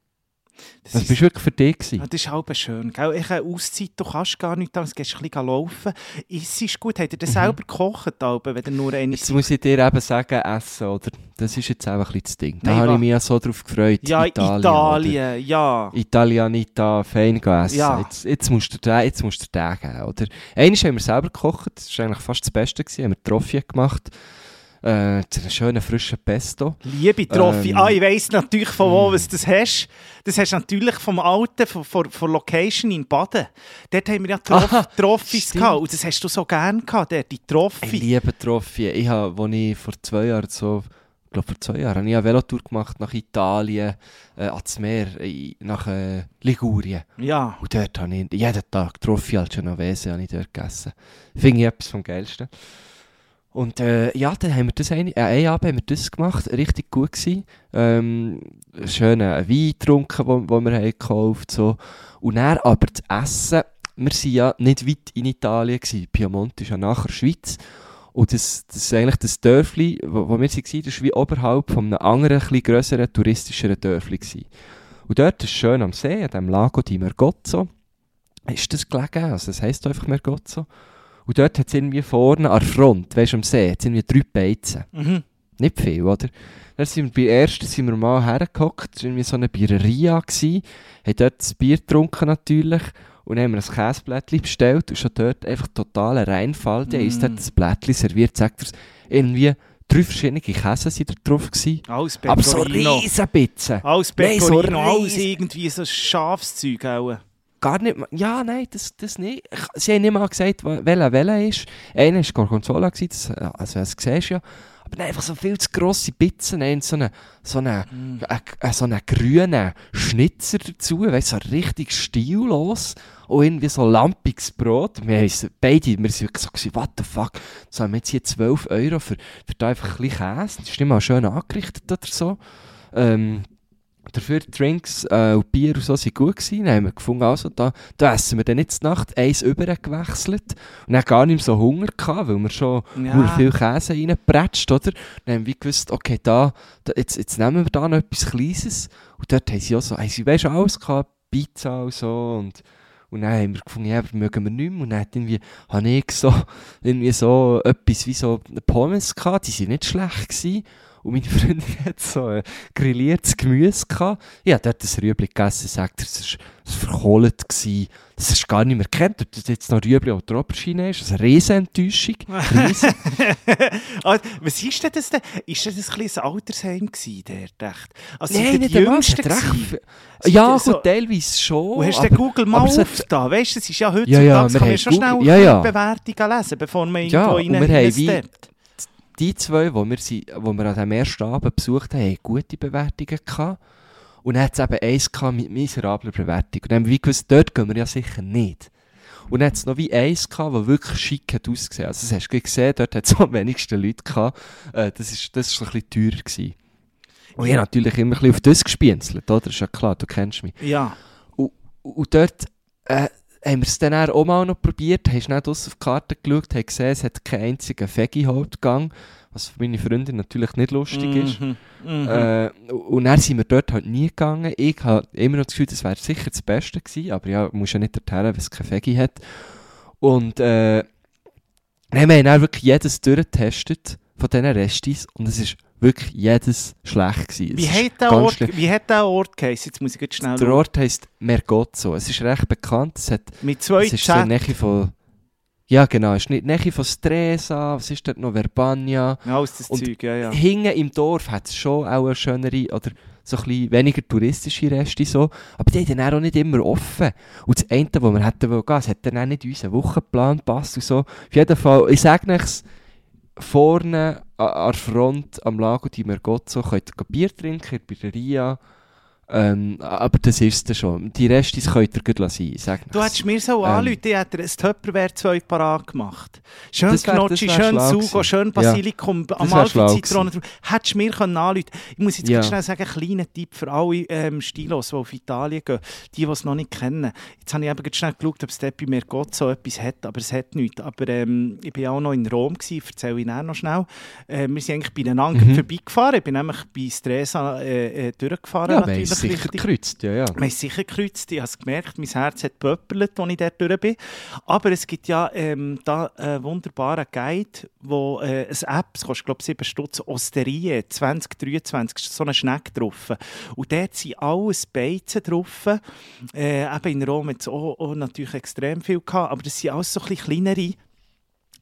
S3: Das
S2: Das
S3: ist-
S2: war wirklich für dich. Gewesen.
S3: Ja, das ist halb schön. Gell? Ich habe Auszeit, du kannst gar nicht, dann gehst ein bisschen laufen. Es ist gut, habt ihr das
S2: Mhm.
S3: selber gekocht, Alben, wenn ihr nur eine
S2: Jetzt muss ich dir eben sagen, essen, oder? Das ist jetzt auch ein bisschen das Ding. Da
S3: Nein,
S2: habe ich mich ja so drauf gefreut.
S3: Ja,
S2: Italien.
S3: Italien, ja.
S2: Italianita, fein essen.
S3: Ja.
S2: Jetzt, jetzt musst du den, jetzt musst du den geben, oder? Einmal haben wir selber gekocht, das war eigentlich fast das Beste, gewesen. haben wir Trophy gemacht. Äh, zu einem schönen frischen Pesto.
S3: Liebe Trophy.
S2: Ähm,
S3: ah, ich weiss natürlich von wo
S2: mm.
S3: was du das hast. Das hast du natürlich vom Alten, von, von, von Location in Baden. Dort haben wir ja Trof
S2: Aha,
S3: Trophys
S2: stimmt.
S3: gehabt. Und das hast du so gerne gehabt, dort, die
S2: Ich
S3: Trophy.
S2: liebe Trophy. Ich habe, als ich vor zwei Jahren so, ich glaube vor zwei Jahren, habe ich eine Velotour gemacht nach Italien, äh, ans Meer, äh, nach äh, Ligurien.
S3: Ja.
S2: Und dort habe ich jeden Tag Trophy al Genovese habe ich dort gegessen. Finde ich etwas vom Geilsten. Und äh, ja, dann haben wir das ein, äh, einen Abend haben wir das gemacht, richtig gut gewesen. Ähm, schönen Wein getrunken, wo wir haben gekauft so. Und dann aber das Essen, wir waren ja nicht weit in Italien gewesen. Piemont ist ja nachher Schweiz. Und das, das ist eigentlich das Dörfli, wo, wo wir waren, das war wie oberhalb von einem anderen, etwas grösseren, touristischeren Dörfli. Gewesen. Und dort ist schön am See, an dem Lago di Mergozzo, ist das gelegen. Also das heisst einfach Mergozzo. Und dort hat es irgendwie vorne an der Front, weißt du, am See, hat's irgendwie drei Beizen.
S3: Mhm.
S2: Nicht viel, oder? Dann sind wir bei der ersten sind wir mal hergehockt, das war so eine Biereria, gewesen, haben dort das Bier getrunken natürlich und haben wir ein Käseblättchen bestellt und schon dort einfach totaler Reinfall. Die haben uns
S3: Mm.
S2: dort das Blättchen serviert, sagt er, irgendwie drei verschiedene Käse sind da drauf gewesen.
S3: Alles
S2: Aber so
S3: Pecorino.
S2: riesen Bitzen.
S3: Alles
S2: Nein, so
S3: Pecorino, alles irgendwie so Schafszeug. Auch.
S2: Gar nicht. Ja, nein, das, das nicht. Ich- Sie haben nicht mal gesagt, welcher welcher ist. Einer war Gorgonzola, das, äh, also das siehst du ja. Aber dann einfach so viel zu grosse Pizzen, dann so einen so eine,
S3: Mm.
S2: äh, so einen grünen Schnitzer dazu, weißt so richtig stillos. Und irgendwie so lampiges Brot. Wir haben beide, wir sind so what the fuck, so haben wir jetzt hier 12 Euro für, für da einfach ein bisschen Käse. Das ist nicht mal schön angerichtet oder so. Ähm, Dafür die Drinks äh, und Bier und so sind gut gewesen. Dann haben wir gefunden, also da, da essen wir dann jetzt Nacht eins übergewechselt. Und dann gar nicht mehr so Hunger gehabt, weil wir schon
S3: Ja.
S2: viel Käse reingepratscht, oder? Dann haben wir gewusst, okay, da, da, jetzt, jetzt nehmen wir da noch etwas Kleines. Und dort haben sie auch so, haben sie, weißt alles gehabt, Pizza und so. Und, und dann haben wir gefunden, ja, mögen wir nicht mehr. Und dann hat irgendwie, habe ich so, irgendwie so etwas wie so Pommes gehabt, die sind nicht schlecht gewesen. Und meine Freundin hat so äh, grilliertes Gemüse gehabt. Ich habe dort ein Rüebli gegessen, sagt er, es war verkohlt. gewesen. Das hast du gar nicht mehr gekannt. Dort ist jetzt noch Rüebli oder Aubergine ist. Das ist eine Riesenenttäuschung. Riesen.
S3: Ah, was ist denn das denn? Ist das ein ein Altersheim gewesen, der echt? Also
S2: Nein, nicht.
S3: Jüngsten
S2: viel-
S3: Sind
S2: Ja,
S3: die so-
S2: gut, teilweise schon.
S3: Und hast du
S2: aber-
S3: den Google mal
S2: hat-
S3: aufgetan? Weißt
S2: die zwei, die wir, sind, wo wir an diesem ersten Abend besucht haben, haben gute Bewertungen gehabt. Und dann hat es eben eins gehabt mit miserabler Bewertung. Und dann haben wir gewusst, dort gehen wir ja sicher nicht. Und dann hat es noch wie eins gehabt, das wirklich schick hat ausgesehen. Also, das hast du gesehen, dort hat es am wenigsten Leute gehabt. Äh, das ist, das ist ein bisschen teurer gewesen. Und ich habe natürlich immer ein bisschen auf das gespienzelt, oder? Ist ja klar, du kennst mich.
S3: Ja.
S2: Und, und dort äh, haben wir es dann auch mal noch probiert, haben schnell draussen auf die Karte geschaut, haben gesehen, es hat keinen einzigen Fegi-Hauptgang, was für meine Freundin natürlich nicht lustig ist.
S3: Mhm. Mhm.
S2: Äh, und dann sind wir dort halt nie gegangen. Ich habe immer noch das Gefühl, das wäre sicher das Beste gewesen, aber ja, muss ja nicht dorthin, weil es kein Fegi hat. Und äh, dann haben wir dann wirklich jedes durchgetestet von diesen Restis und es ist wirklich jedes schlecht gewesen. Es
S3: wie, hat der Ort,
S2: schlimm.
S3: wie hat der Ort geheißen? Jetzt muss ich jetzt schnell
S2: Der
S3: schauen.
S2: Ort heisst Mergozzo. Es ist recht bekannt. Es, hat,
S3: Mit zwei
S2: es ist so
S3: Z.
S2: der Nähe von... Ja, genau. Es ist nicht Nähe von Stresa. Was ist dort noch? Verbania.
S3: Ja, aus das
S2: Und
S3: Zeug, ja, ja.
S2: Hinten im Dorf hat es schon auch eine schönere oder so ein bisschen weniger touristische Reste so. Aber die haben dann auch nicht immer offen. Und das eine, wo wir hätten wollen gehen, es hat dann auch nicht in unseren Wochenplan gepasst und so. Auf jeden Fall, ich sage nichts, vorne an der Front am Lago di Mergozzo könnt ihr Bier trinken, in der Pizzeria. Ähm, aber das ist es schon. Die Restis könnt ihr gut lassen. Sag
S3: Du hättest mir so
S2: Ähm.
S3: anrufen, ich hätte ein Tupperware 2 parat gemacht. Schön
S2: Das wär-
S3: Gnocchi,
S2: das wär
S3: schön Sugo, schön
S2: Ja.
S3: Basilikum,
S2: Das wär schlau
S3: Amalfi-Zitrone drauf. Hättest du mir können anrufen Ich muss jetzt
S2: Ja.
S3: ganz schnell sagen, einen kleinen Tipp für alle ähm, Stilos, die auf Italien gehen, die, die es noch nicht kennen. Jetzt habe ich eben ganz schnell geschaut, ob es dort bei Mergozzo etwas hat, aber es hat nichts. Aber ähm, ich war auch noch in Rom, gewesen, erzähle ich nachher noch schnell. Äh, wir sind eigentlich beieinander
S2: Mhm.
S3: vorbeigefahren. Ich bin nämlich bei Stresa äh, äh, durchgefahren.
S2: Ja,
S3: natürlich
S2: es sicher
S3: richtig.
S2: gekreuzt. Ja, ja.
S3: Haben es sicher gekreuzt. Ich habe es gemerkt, mein Herz hat gepöppelt, als ich dort durch bin. Aber es gibt ja ähm, da einen wunderbaren Guide, wo äh, eine App, das kostet glaube ich 7 Stutz, Osterie 2023, ist so eine Schnecke drauf. Und dort sind alles Beizen drauf. Äh, eben in Rom hat es auch, auch natürlich extrem viel gehabt, aber das sind alles so ein bisschen kleinere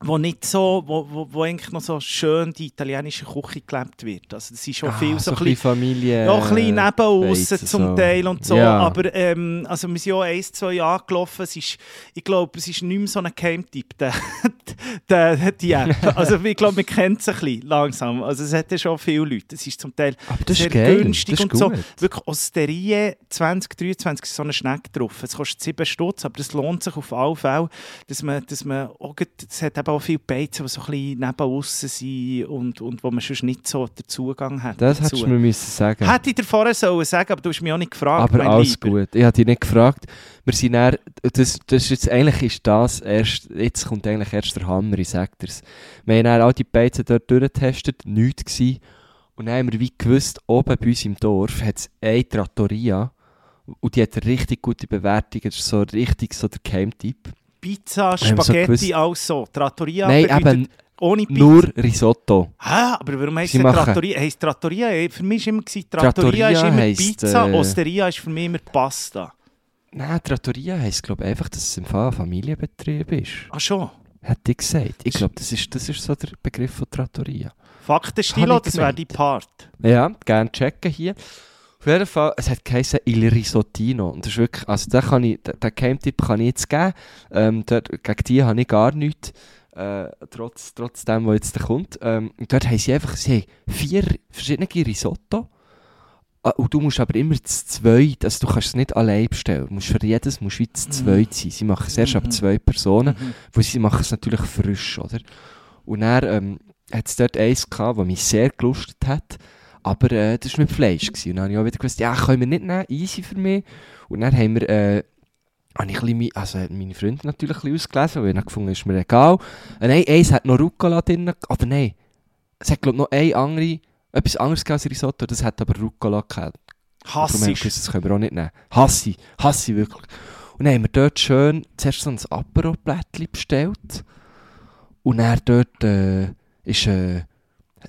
S3: wo nicht so, wo, wo, wo eigentlich noch so schön die italienische Küche gelebt wird. Also das ist schon viel
S2: Ah,
S3: so,
S2: so
S3: ein
S2: ein
S3: bisschen
S2: Familie.
S3: ja, ein bisschen neben
S2: Beizen,
S3: zum
S2: so.
S3: Teil und so.
S2: Ja.
S3: Aber ähm, also wir sind ja eins, zwei Jahre gelaufen. Es ist, ich glaube, es ist nicht mehr so ein Geheimtipp, der, der, die App. Also ich glaube, man kennt es ein bisschen langsam. Also es hat ja schon viele Leute. Es ist zum Teil
S2: das
S3: sehr
S2: ist geil.
S3: günstig
S2: das ist
S3: und so. Wirklich Osterie 2023 ist so eine Schnecke drauf. Es kostet 7 Stutz, aber es lohnt sich auf alle Fälle, dass man, dass man auch, gut- es hat eben auch viele Beizen, die so ein bisschen neben aussen sind und, und wo man sonst nicht so den Zugang hat
S2: Das
S3: dazu.
S2: hättest du mir müssen sagen
S3: Hätte ich dir vorher sollen sagen, aber du hast mich auch nicht gefragt,
S2: Aber alles
S3: Lieber.
S2: gut. Ich habe dich nicht gefragt. Wir sind dann, das, das ist jetzt, eigentlich ist das erst, jetzt kommt eigentlich erst der Hammer, ich sag dir's. Wir haben dann all die Beizen dort durchgetestet, nichts gewesen. Und dann haben wir wie gewusst, oben bei uns im Dorf hat es eine Trattoria. Und die hat eine richtig gute Bewertung. Das ist so richtig so der Geheimtipp.
S3: Pizza,
S2: so
S3: Spaghetti,
S2: gewusst-
S3: alles so. Trattoria
S2: Nein, eben
S3: ohne Pizza.
S2: nur Risotto.
S3: Hä? Aber warum heisst es Trattoria? Heisst Trattoria? eh, Für mich war immer, Trattoria,
S2: Trattoria
S3: ist immer
S2: heisst,
S3: Pizza,
S2: äh,
S3: Osteria ist für mich immer Pasta.
S2: Nein, Trattoria heisst, glaube ich, einfach, dass es im Fall ein Familienbetrieb ist.
S3: Ach schon.
S2: Hätte ich gesagt. Ich glaube, das ist, das ist so der Begriff von Trattoria.
S3: Faktenstilo, das wäre die. Part.
S2: Ja, gerne checken hier. Auf jeden Fall, es hat geheißen Il Risottino. Und das ist wirklich, also den, kann ich, den, den Geheimtipp kann ich jetzt geben. Ähm, dort, gegen die habe ich gar nichts. Äh, trotz, trotz dem, was jetzt da kommt. Ähm, und dort haben sie einfach, sie vier verschiedene Risotto. Ah, Und du musst aber immer zu zweit, also du kannst es nicht allein bestellen. Du musst für jedes musst du wie zu zweit sein. Sie machen es erst ab
S3: Mhm.
S2: zwei Personen,
S3: Mhm.
S2: weil sie machen es natürlich frisch, oder? Und dann ähm, hat es dort eins gehabt, das mich sehr gelustet hat. Aber äh, das war mit Fleisch. Gewesen. Und dann habe ich auch wieder gewusst, ja, können wir nicht nehmen, easy für mich. Und dann haben wir, äh, habe ich ein bisschen, also meine Freundin natürlich ein bisschen ausgelesen, weil ich dann gefunden ist mir egal. Äh, nein, eins hat noch Rucola drin, oder nein, es hat glaube ich noch eine andere, etwas anderes als Risotto, das hat aber Rucola gehabt.
S3: Hassisch.
S2: das können wir auch nicht nehmen. Hasse ich wirklich. Und dann haben wir dort schön zuerst so ein Apero-Blättchen bestellt. Und dann dort äh, ist äh,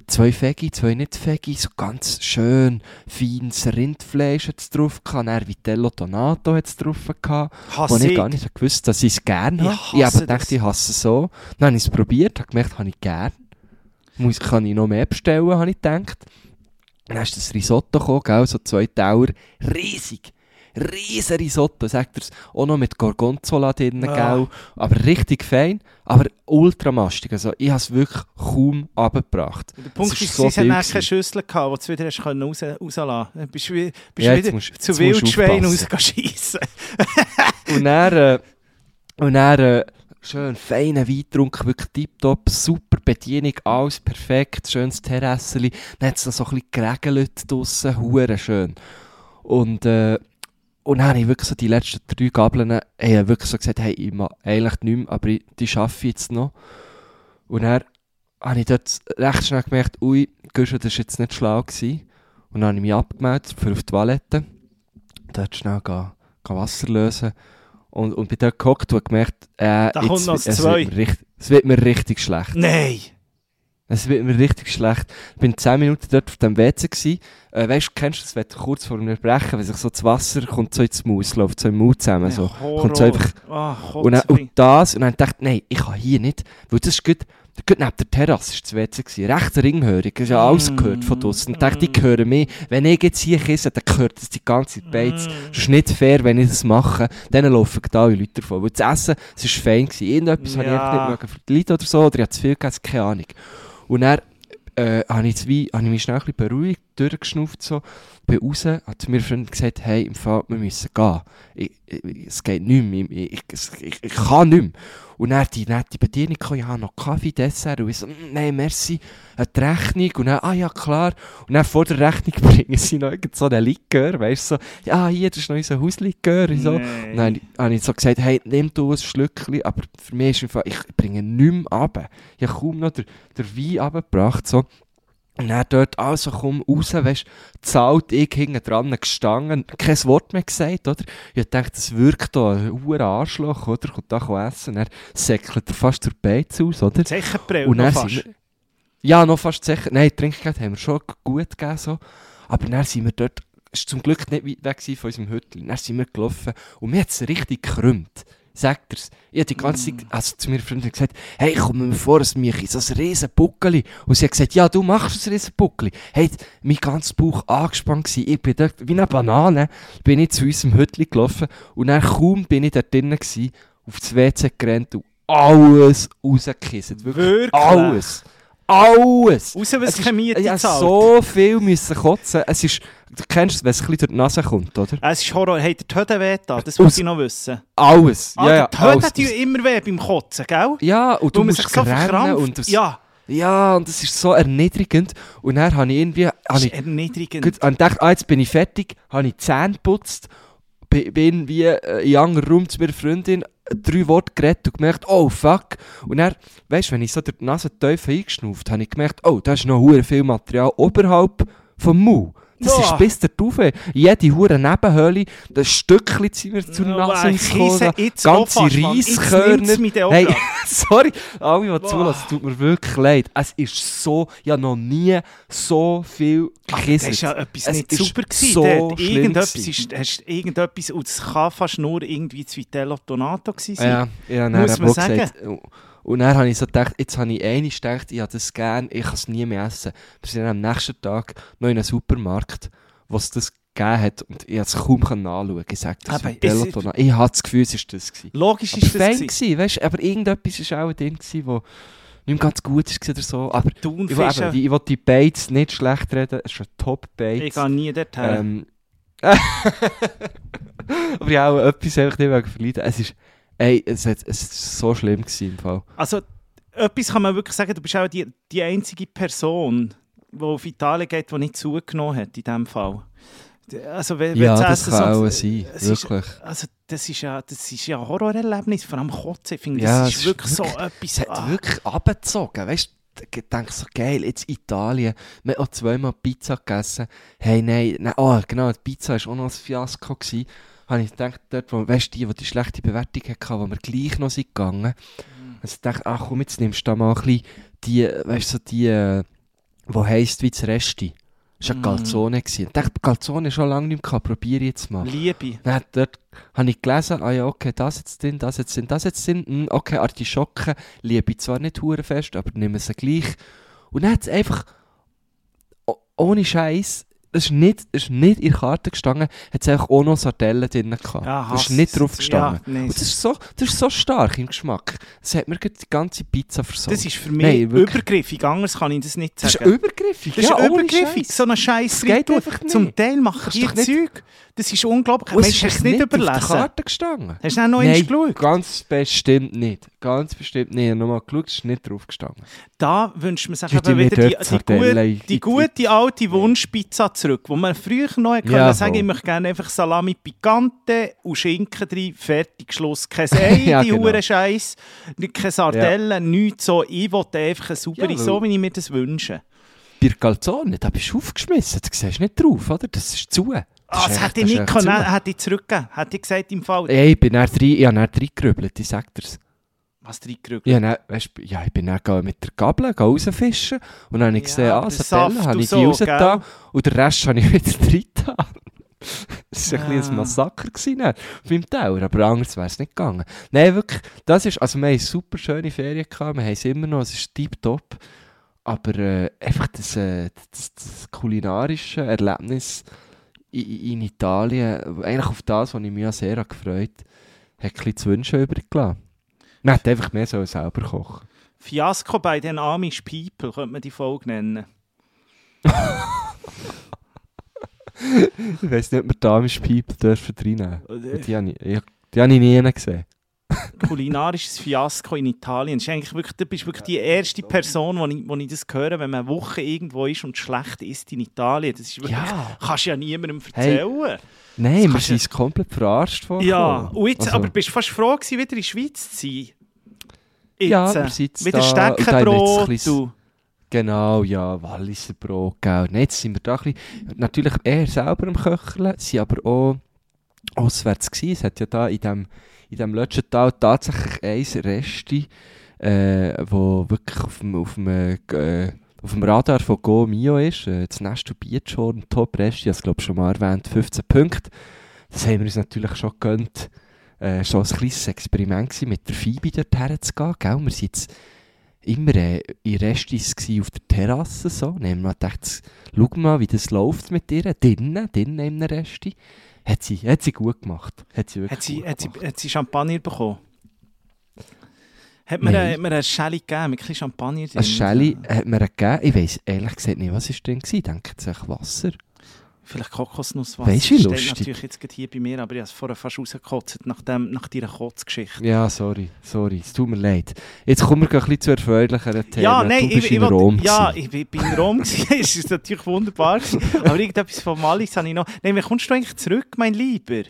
S2: zwei Veggie, zwei nicht Veggie, so ganz schön feines Rindfleisch hat's drauf gehabt. Dann Vitello Donato hat's drauf gehabt. Wo ich gar nicht gewusst dass ich es gerne
S3: Ich
S2: habe.
S3: hasse
S2: Ich habe gedacht, ich hasse es so. Dann habe ich es probiert, habe gemerkt, habe ich gerne. Muss, kann ich noch mehr bestellen, habe ich gedacht. Dann ist das Risotto gekommen, gell, so zwei Tauer. Riesig. Riesen Risotto, sagt er Auch noch mit Gorgonzola drin,
S3: Ah.
S2: gell. Aber richtig fein, aber ultramastig. Also ich habe es wirklich kaum abgebracht.
S3: Der Punkt
S2: Es
S3: ist, so sie dann keine. Schüssel gehabt, die du wieder hast können raus, rauslassen konntest. Bist du bist
S2: Ja,
S3: wieder
S2: musst-
S3: zu Wildschwein
S2: aufpassen.
S3: rausschiessen.
S2: Und dann äh, Und dann äh, schön feinen Wein getrunken, wirklich tiptop, super Bedienung, alles perfekt, schönes Terrasseli. Dann hat es noch so ein bisschen geregelt draussen, hure schön. Und, äh, und dann habe ich wirklich so die letzten drei Gabeln äh, ich wirklich so gesagt, hey, ich mache eigentlich nicht mehr, aber ich, die schaffe ich jetzt noch. Und dann habe ich dort recht schnell gemerkt, ui, Guschen, das war jetzt nicht schlau. Gewesen. Und dann habe ich mich abgemeldet für auf die Toilette. Dort schnell gehen, gehen Wasser lösen. Und, und bin dort gehockt und gemerkt, äh,
S3: Da kommt noch das
S2: es,
S3: Zwei.
S2: wird mir richtig, es wird mir richtig schlecht.
S3: Nein!
S2: Es wird mir richtig schlecht. Ich bin 10 Minuten dort auf dem WC. Äh, weißt du, kennst du das, du kurz vor dem Erbrechen, wenn sich so das Wasser kommt so ins Maus, läuft so im Mund zusammen, so. Kommt so einfach,
S3: Ah,
S2: und, dann, und das, und dann dachte ich, nein, ich kann hier nicht, weil das ist gut, gut neben der Terrasse ist das WC gsi, recht ringhörig, ist ja alles gehört von draussen. Ich dachte, die hören mich, wenn ich jetzt hier kisse, dann gehört das die ganze Beiz. Das ist nicht fair, wenn ich das mache, dann laufen da alle Leute davon. Weil das Essen, es war fein gewesen, irgendetwas habe ich
S3: Ja.
S2: einfach nicht mögen für die Leute oder so, oder ich habe zu viel gegessen, keine Ahnung. Und dann äh, habe ich, habe ich mich schnell ein bisschen beruhigt, durchgeschnauft so, bin raus, hat zu mir Freund gesagt, hey, im Fall, wir müssen gehen. Ich, ich, es geht nicht mehr, ich, ich, ich, kann nicht mehr. Und dann die nette Bedienung kam, ja, noch Kaffee, Dessert, und ich so, «Mm, nein, merci, die Rechnung, und dann, ah ja, klar, und dann vor der Rechnung bringen sie noch so einen Likör, weißt du, so, ja, hier, das ist noch unser Hauslikör, und so. Und dann habe ich so gesagt, hey, nimm du ein Schlückchen, aber für mich ist im Fall, ich bringe nichts mehr runter. Ich habe kaum noch den, den Wein runtergebracht, so. Und dann dort, also komm raus, weißt zahlt ich hinten dran gestanden, kein Wort mehr gesagt, oder? Ich dachte, das wirkt da, ein hoher Arschloch, oder? Kommt da essen, dann säckelt er fast zur Beiz aus, oder?
S3: Zechenbrille
S2: Und
S3: noch fast.
S2: wir, ja, noch fast sicher. Nein, Trinkgeld haben wir schon gut gegeben. So. Aber dann sind wir dort, war zum Glück nicht weit weg von unserem Hüttel. Dann sind wir gelaufen und mir hat es richtig gekrümmt. Sagt er's. Ich habe die ganze
S3: Mm.
S2: Zeit, also zu meiner Freundin gesagt, hey, komm mir vor, es mich so ein riesen Buckeli. Und sie hat gesagt, ja, du machst ein riesen Buckeli. Hey, mein ganzer Bauch angespannt gewesen. Ich bin dort, wie eine Banane, bin ich zu unserem Hüttel gelaufen und dann kaum bin ich dort drinnen gewesen, auf das WC gerannt und alles rausgekissen. Wirklich,
S3: Wirklich?
S2: alles. Alles!
S3: Raus, was
S2: ist- ich hab
S3: zahlt.
S2: so viel müssen kotzen. Es ist, du kennst es, wenn es ein bisschen durch die Nase kommt, oder?
S3: Es ist Horror. Hey, der Töten weh da, das muss ich noch wissen.
S2: Alles.
S3: Ah,
S2: ja, ja,
S3: der. Töten tut immer weh beim Kotzen, gell?
S2: Ja, und du
S3: Weil
S2: musst
S3: so verkrampft.
S2: und das,
S3: Ja,
S2: ja, und das ist so erniedrigend. Und dann habe ich irgendwie, habe
S3: das
S2: ich,
S3: ist erniedrigend.
S2: gut, ich gedacht, ah, jetzt bin ich fertig, habe ich die Zähne geputzt, bi- bin wie äh, in einem Raum zu meiner Freundin, äh, drei Worte geredet und gemerkt, oh fuck. Und dann, weißt du, wenn ich so durch die Nase tief eingeschnauft habe, ich gemerkt, oh, da ist noch viel Material oberhalb vom Mund. Das ist bis der Taufe. Jede hure Nebenhöhle, das Stückchen sind
S3: Ja,
S2: gekommen.
S3: kiesse jetzt auch
S2: Ganze Reiskörner.
S3: grad.
S2: sorry, alle, die zulassen, tut mir wirklich leid. Es ist so, habe noch nie so viel
S3: Das
S2: gekisst.
S3: ist ja etwas
S2: Es
S3: nicht
S2: ist
S3: super gewesen.
S2: so
S3: Irgendetwas ist, hast irgendetwas, und es kann fast nur irgendwie das Vitello Tonato gewesen sein.
S2: Ja, ja dann
S3: Muss man
S2: auch gesagt. Und dann habe ich so gedacht, jetzt habe ich einmal gedacht, ich habe das gerne, ich kann es nie mehr essen. Wir sind am nächsten Tag noch in einem Supermarkt, wo es das gegeben hat und ich konnte es kaum anschauen. Ich sage das
S3: Aber es-
S2: Tonato. Ich hatte das Gefühl, es war das. Gewesen.
S3: Logisch
S2: Aber
S3: ist das
S2: fein
S3: gewesen.
S2: weißt, aber irgendetwas war auch ein Ding, gewesen, wo nicht mehr ganz gut war oder so. Aber ich will,
S3: Thunfische.
S2: eben, die- ich will die Baits nicht schlecht reden, es ist ein Top-Bait.
S3: Ich gehe nie dorthin.
S2: Ähm, aber ich habe auch etwas einfach nicht verleiden. Es ist, ey, es, ist so schlimm gewesen im Fall.
S3: Also, etwas kann man wirklich sagen, du bist auch die, die einzige Person, die auf Italien geht, die nicht zugenommen hat in diesem Fall. Also, wenn,
S2: Ja,
S3: wenn
S2: das
S3: Essen
S2: kann
S3: so-
S2: auch sein,
S3: es ist-
S2: wirklich.
S3: Also, das ist ja, das ist ja ein Horrorerlebnis, vor allem Kotzen. Ich finde,
S2: Ja,
S3: das
S2: es
S3: ist
S2: ist
S3: wirklich so
S2: wirklich-
S3: etwas.
S2: Es hat
S3: ah.
S2: wirklich abgezogen, weißt du? Ich denke so, geil, jetzt Italien. Wir haben auch zweimal Pizza gegessen. Hey, nein, nein oh, genau, die Pizza war auch noch ein Fiasko. Gewesen. Habe ich gedacht, dort, wo, weißt du, die, die die schlechte Bewertung hatten, wo wir gleich noch sind gegangen. Also ich dachte, ach komm, jetzt nimmst du da mal ein bisschen die, weißt du, so die, äh, wo heisst wie das Resti. Das war eine
S3: Mm.
S2: Calzone. Ich dachte, Calzone schon lange nicht mehr probiere ich jetzt mal.
S3: Liebe.
S2: Dann dort habe ich gelesen, ah ja, okay, das jetzt drin, das jetzt drin, das jetzt drin. Hm, okay, Artischocken liebe ich zwar nicht fest, aber nehme sie gleich. Und dann hat es einfach, ohne Scheiß, es ist nicht, ist nicht in der Karte gestanden, hat es einfach auch noch Sardellen drin gehabt.
S3: Ja,
S2: das ist nicht drauf gestanden.
S3: Ja, nein,
S2: Und das ist, so, das ist so stark im Geschmack. Das hat mir die ganze Pizza versorgt.
S3: das ist für mich
S2: Nein, wirklich.
S3: übergriffig, anders kann ich das nicht
S2: Das
S3: sagen.
S2: ist übergriffig.
S3: Das ist
S2: ja,
S3: übergriffig, so einen Scheiß
S2: Das.
S3: Zum Teil
S2: doch nicht-
S3: Zeug, Das ist unglaublich. Mensch, hast du es nicht
S2: auf der? Karte gestanden.
S3: Hast du dann noch
S2: Nein,
S3: geschaut?
S2: ganz bestimmt nicht. Ganz bestimmt nicht. Ich habe nochmal geschaut, es ist nicht drauf gestanden.
S3: Da wünscht man sich eben
S2: mir
S3: wieder die, die, gute, die gute alte Wunschpizza zurück, wo man früher noch hätte
S2: Ja,
S3: können sagen ich möchte gerne einfach Salami Picante und Schinken drin, fertig, Schluss. Kein Ei,
S2: Ja,
S3: die
S2: genau.
S3: Scheiß, keine Sardellen, nichts so. Ich wollte einfach eine saubere,
S2: Ja,
S3: so wie ich mir das wünsche.
S2: Bei Calzone, da bist du aufgeschmissen. Du siehst nicht drauf, oder? Das ist zu.
S3: Ah,
S2: ist
S3: das hätte ich nicht können, hätte ich zurückgegeben. Hätte ich gesagt im Fall.
S2: Ey, ich bin dann rein, ich habe dann reingerübelt, ich sag dir's.
S3: Was
S2: dann, weißt, ja, ich bin dann mit der Gabel rausfischen und dann habe ich
S3: Ja,
S2: gesehen, ah,
S3: der
S2: Sardellen,
S3: Saft
S2: habe
S3: und
S2: ich
S3: so,
S2: die rausgetan
S3: gell?
S2: und den Rest habe ich wieder reingetan. Das war ein, bisschen
S3: Ah.
S2: ein Massaker gewesen, auf meinem Tower, aber anders wäre es nicht gegangen. Nein, wirklich, das ist, also wir haben super schöne Ferien gehabt, wir haben es immer noch, es ist tiptop, aber äh, einfach das, äh, das, das kulinarische Erlebnis in, Italien, eigentlich auf das, was ich mich sehr habe gefreut hat ein zu wünschen übrig gelassen. Man hätte einfach mehr so selber kochen.
S3: Fiasko bei den Amish People, könnte man die Folge nennen.
S2: Ich weiss nicht, ob wir Damisch Pipe dürfen reinnehmen. Die habe ich, ich, die habe ich nie gesehen.
S3: kulinarisches Fiasko in Italien. Das ist eigentlich wirklich, du bist wirklich die erste Person, wo ich, wo ich das höre, wenn man eine Woche irgendwo ist und schlecht isst in Italien. Das ist wirklich,
S2: Ja.
S3: kannst du ja niemandem
S2: Hey,
S3: erzählen.
S2: Nein, wir sind uns komplett verarscht worden.
S3: ja, und jetzt,
S2: Also-
S3: aber bist du fast froh gewesen, wieder in der Schweiz zu sein? Jetzt,
S2: Ja, wir sind
S3: Wieder
S2: und
S3: Steckenbrot. du.
S2: Genau, ja, Walliser Brot, gell. Nein, jetzt sind wir da ein bisschen, natürlich eher selber am Köcheln, sind aber auch auswärts gewesen. Es hat ja da in dem, in dem letzten Tal tatsächlich ein Resti, äh, wo wirklich auf dem, auf dem, äh, auf dem Radar von Go Mio ist. Äh, das Nesto Beachhorn, Top Resti, ich habe es glaube schon mal erwähnt, 15 Punkte. Das haben wir uns natürlich schon gegönnt. Äh, schon ein kleines Experiment gewesen, mit der Phoebe dort herzugehen, gell. Wir sind jetzt immer äh, in Restis auf der Terrasse so. Und haben wir gedacht, schau mal, wie das läuft mit ihr. Drinnen, drinnen in einem Resti. Hat sie, hat sie gut gemacht. Hat sie
S3: Hat sie, hat, sie, hat sie Champagner bekommen? Hat mir,
S2: Nein.
S3: äh, hat eine Schelle gegeben mit ein Champagner drin?
S2: Ein Shelly hat mir gegeben. Ich weiss ehrlich gesagt nicht, was ist drin war. Ich denke, es ist Wasser.
S3: Vielleicht Kokosnusswasser.
S2: Weisst du, wie lustig?
S3: natürlich jetzt gerade hier bei mir, aber ich habe es vorher fast rausgekotzt nach, dem, nach deiner Kotzgeschichte.
S2: Ja, sorry, sorry. Es tut mir leid. Jetzt kommen wir gleich ein bisschen zu erfreulicheren Themen.
S3: Ja, nein,
S2: du bist
S3: ich,
S2: in
S3: ich,
S2: Rom.
S3: wollte- Ja, ich bin in Rom. Es ist natürlich wunderbar. Aber irgendetwas von Malis habe ich noch. Nein, wie kommst du eigentlich zurück, mein Lieber?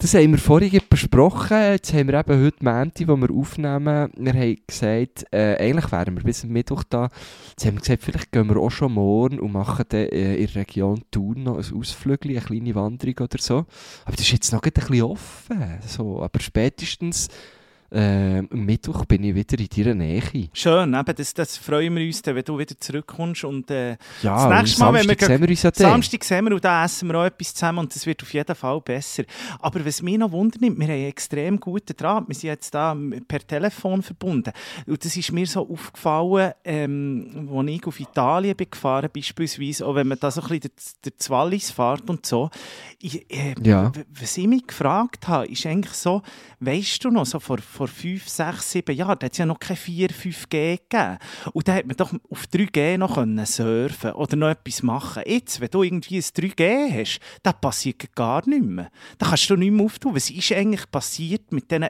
S2: Das haben wir vorhin besprochen. Jetzt haben wir eben heute Montag, wo wir aufnehmen. Wir haben gesagt, äh, eigentlich wären wir bis Mittwoch da. Jetzt haben wir gesagt, vielleicht gehen wir auch schon morgen und machen dann äh, in der Region Thun noch ein Ausflügel, eine kleine Wanderung oder so. Aber das ist jetzt noch ein bisschen offen. So. Aber spätestens äh, am Mittwoch bin ich wieder in deiner Nähe.
S3: Schön, eben, das, das freuen wir uns, dann, wenn du wieder zurückkommst. Und äh,
S2: Ja,
S3: Das nächste Mal, wenn wir
S2: sehen wir uns ja dann.
S3: Samstag sehen wir und da essen wir auch etwas zusammen und das wird auf jeden Fall besser. Aber was mich noch wundert, wir haben einen extrem guten Draht. Wir sind jetzt da per Telefon verbunden. Und das ist mir so aufgefallen, ähm, als ich auf Italien bin gefahren beispielsweise, auch wenn man da so ein bisschen der, der Wallis fährt und so. Ich, äh,
S2: Ja.
S3: Was ich mich gefragt habe, ist eigentlich so, weißt du noch, so vor, vor fünf, sechs, sieben Jahren, da hat es ja noch kein 4, 5G gegeben. Und da hat man doch auf 3G noch können surfen oder noch etwas machen. Jetzt, wenn du irgendwie ein 3G hast, da passiert gar nichts mehr. Da kannst du nicht mehr auftun. Was ist eigentlich passiert mit diesen...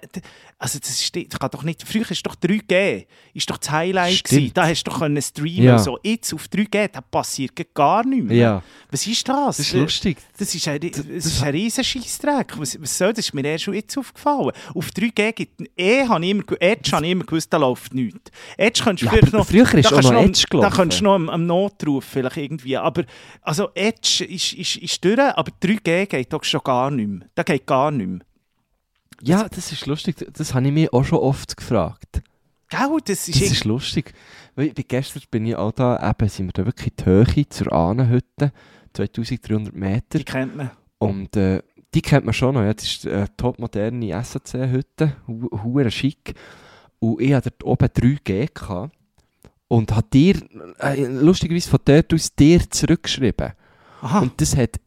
S3: Also das ist, das kann doch nicht... Früher ist doch 3G, ist doch das Highlight
S2: Stimmt.
S3: gewesen. Da hast du doch können streamen
S2: Ja.
S3: so. Jetzt auf 3G, da passiert gar nichts mehr.
S2: Ja,
S3: Was ist das?
S2: das ist lustig.
S3: Das ist ein, das ist ein riesen Scheissdreck. Was, was soll das? Das ist mir erst schon jetzt aufgefallen. Auf 3G gibt eh habe ich immer, ge- Edge habe ich immer gewusst, da läuft nichts. Edge könntest du
S2: Ja,
S3: vielleicht noch...
S2: früher ist
S3: da
S2: auch noch
S3: am-
S2: Edge
S3: Da
S2: gelaufen.
S3: könntest du noch am, am Notruf vielleicht irgendwie. Aber also Edge ist, ist, ist durch, aber 3G geht doch schon gar nicht mehr. Da geht gar nicht mehr.
S2: Ja, das ist lustig. Das habe ich mich auch schon oft gefragt.
S3: Gell, das ist,
S2: Das ist lustig. Weil gestern bin ich auch da, eben sind wir da wirklich in die Höhe zur Ahnenhütte, 2300 Meter.
S3: die kennt man.
S2: Und äh, die kennt man schon noch, ja. das ist eine topmoderne SAC-Hütte, hu- hure schick. Und ich hatte dort oben 3G gehabt und hat dir, äh, lustigerweise von dort aus, dir zurückgeschrieben.
S3: Aha.
S2: Und das hat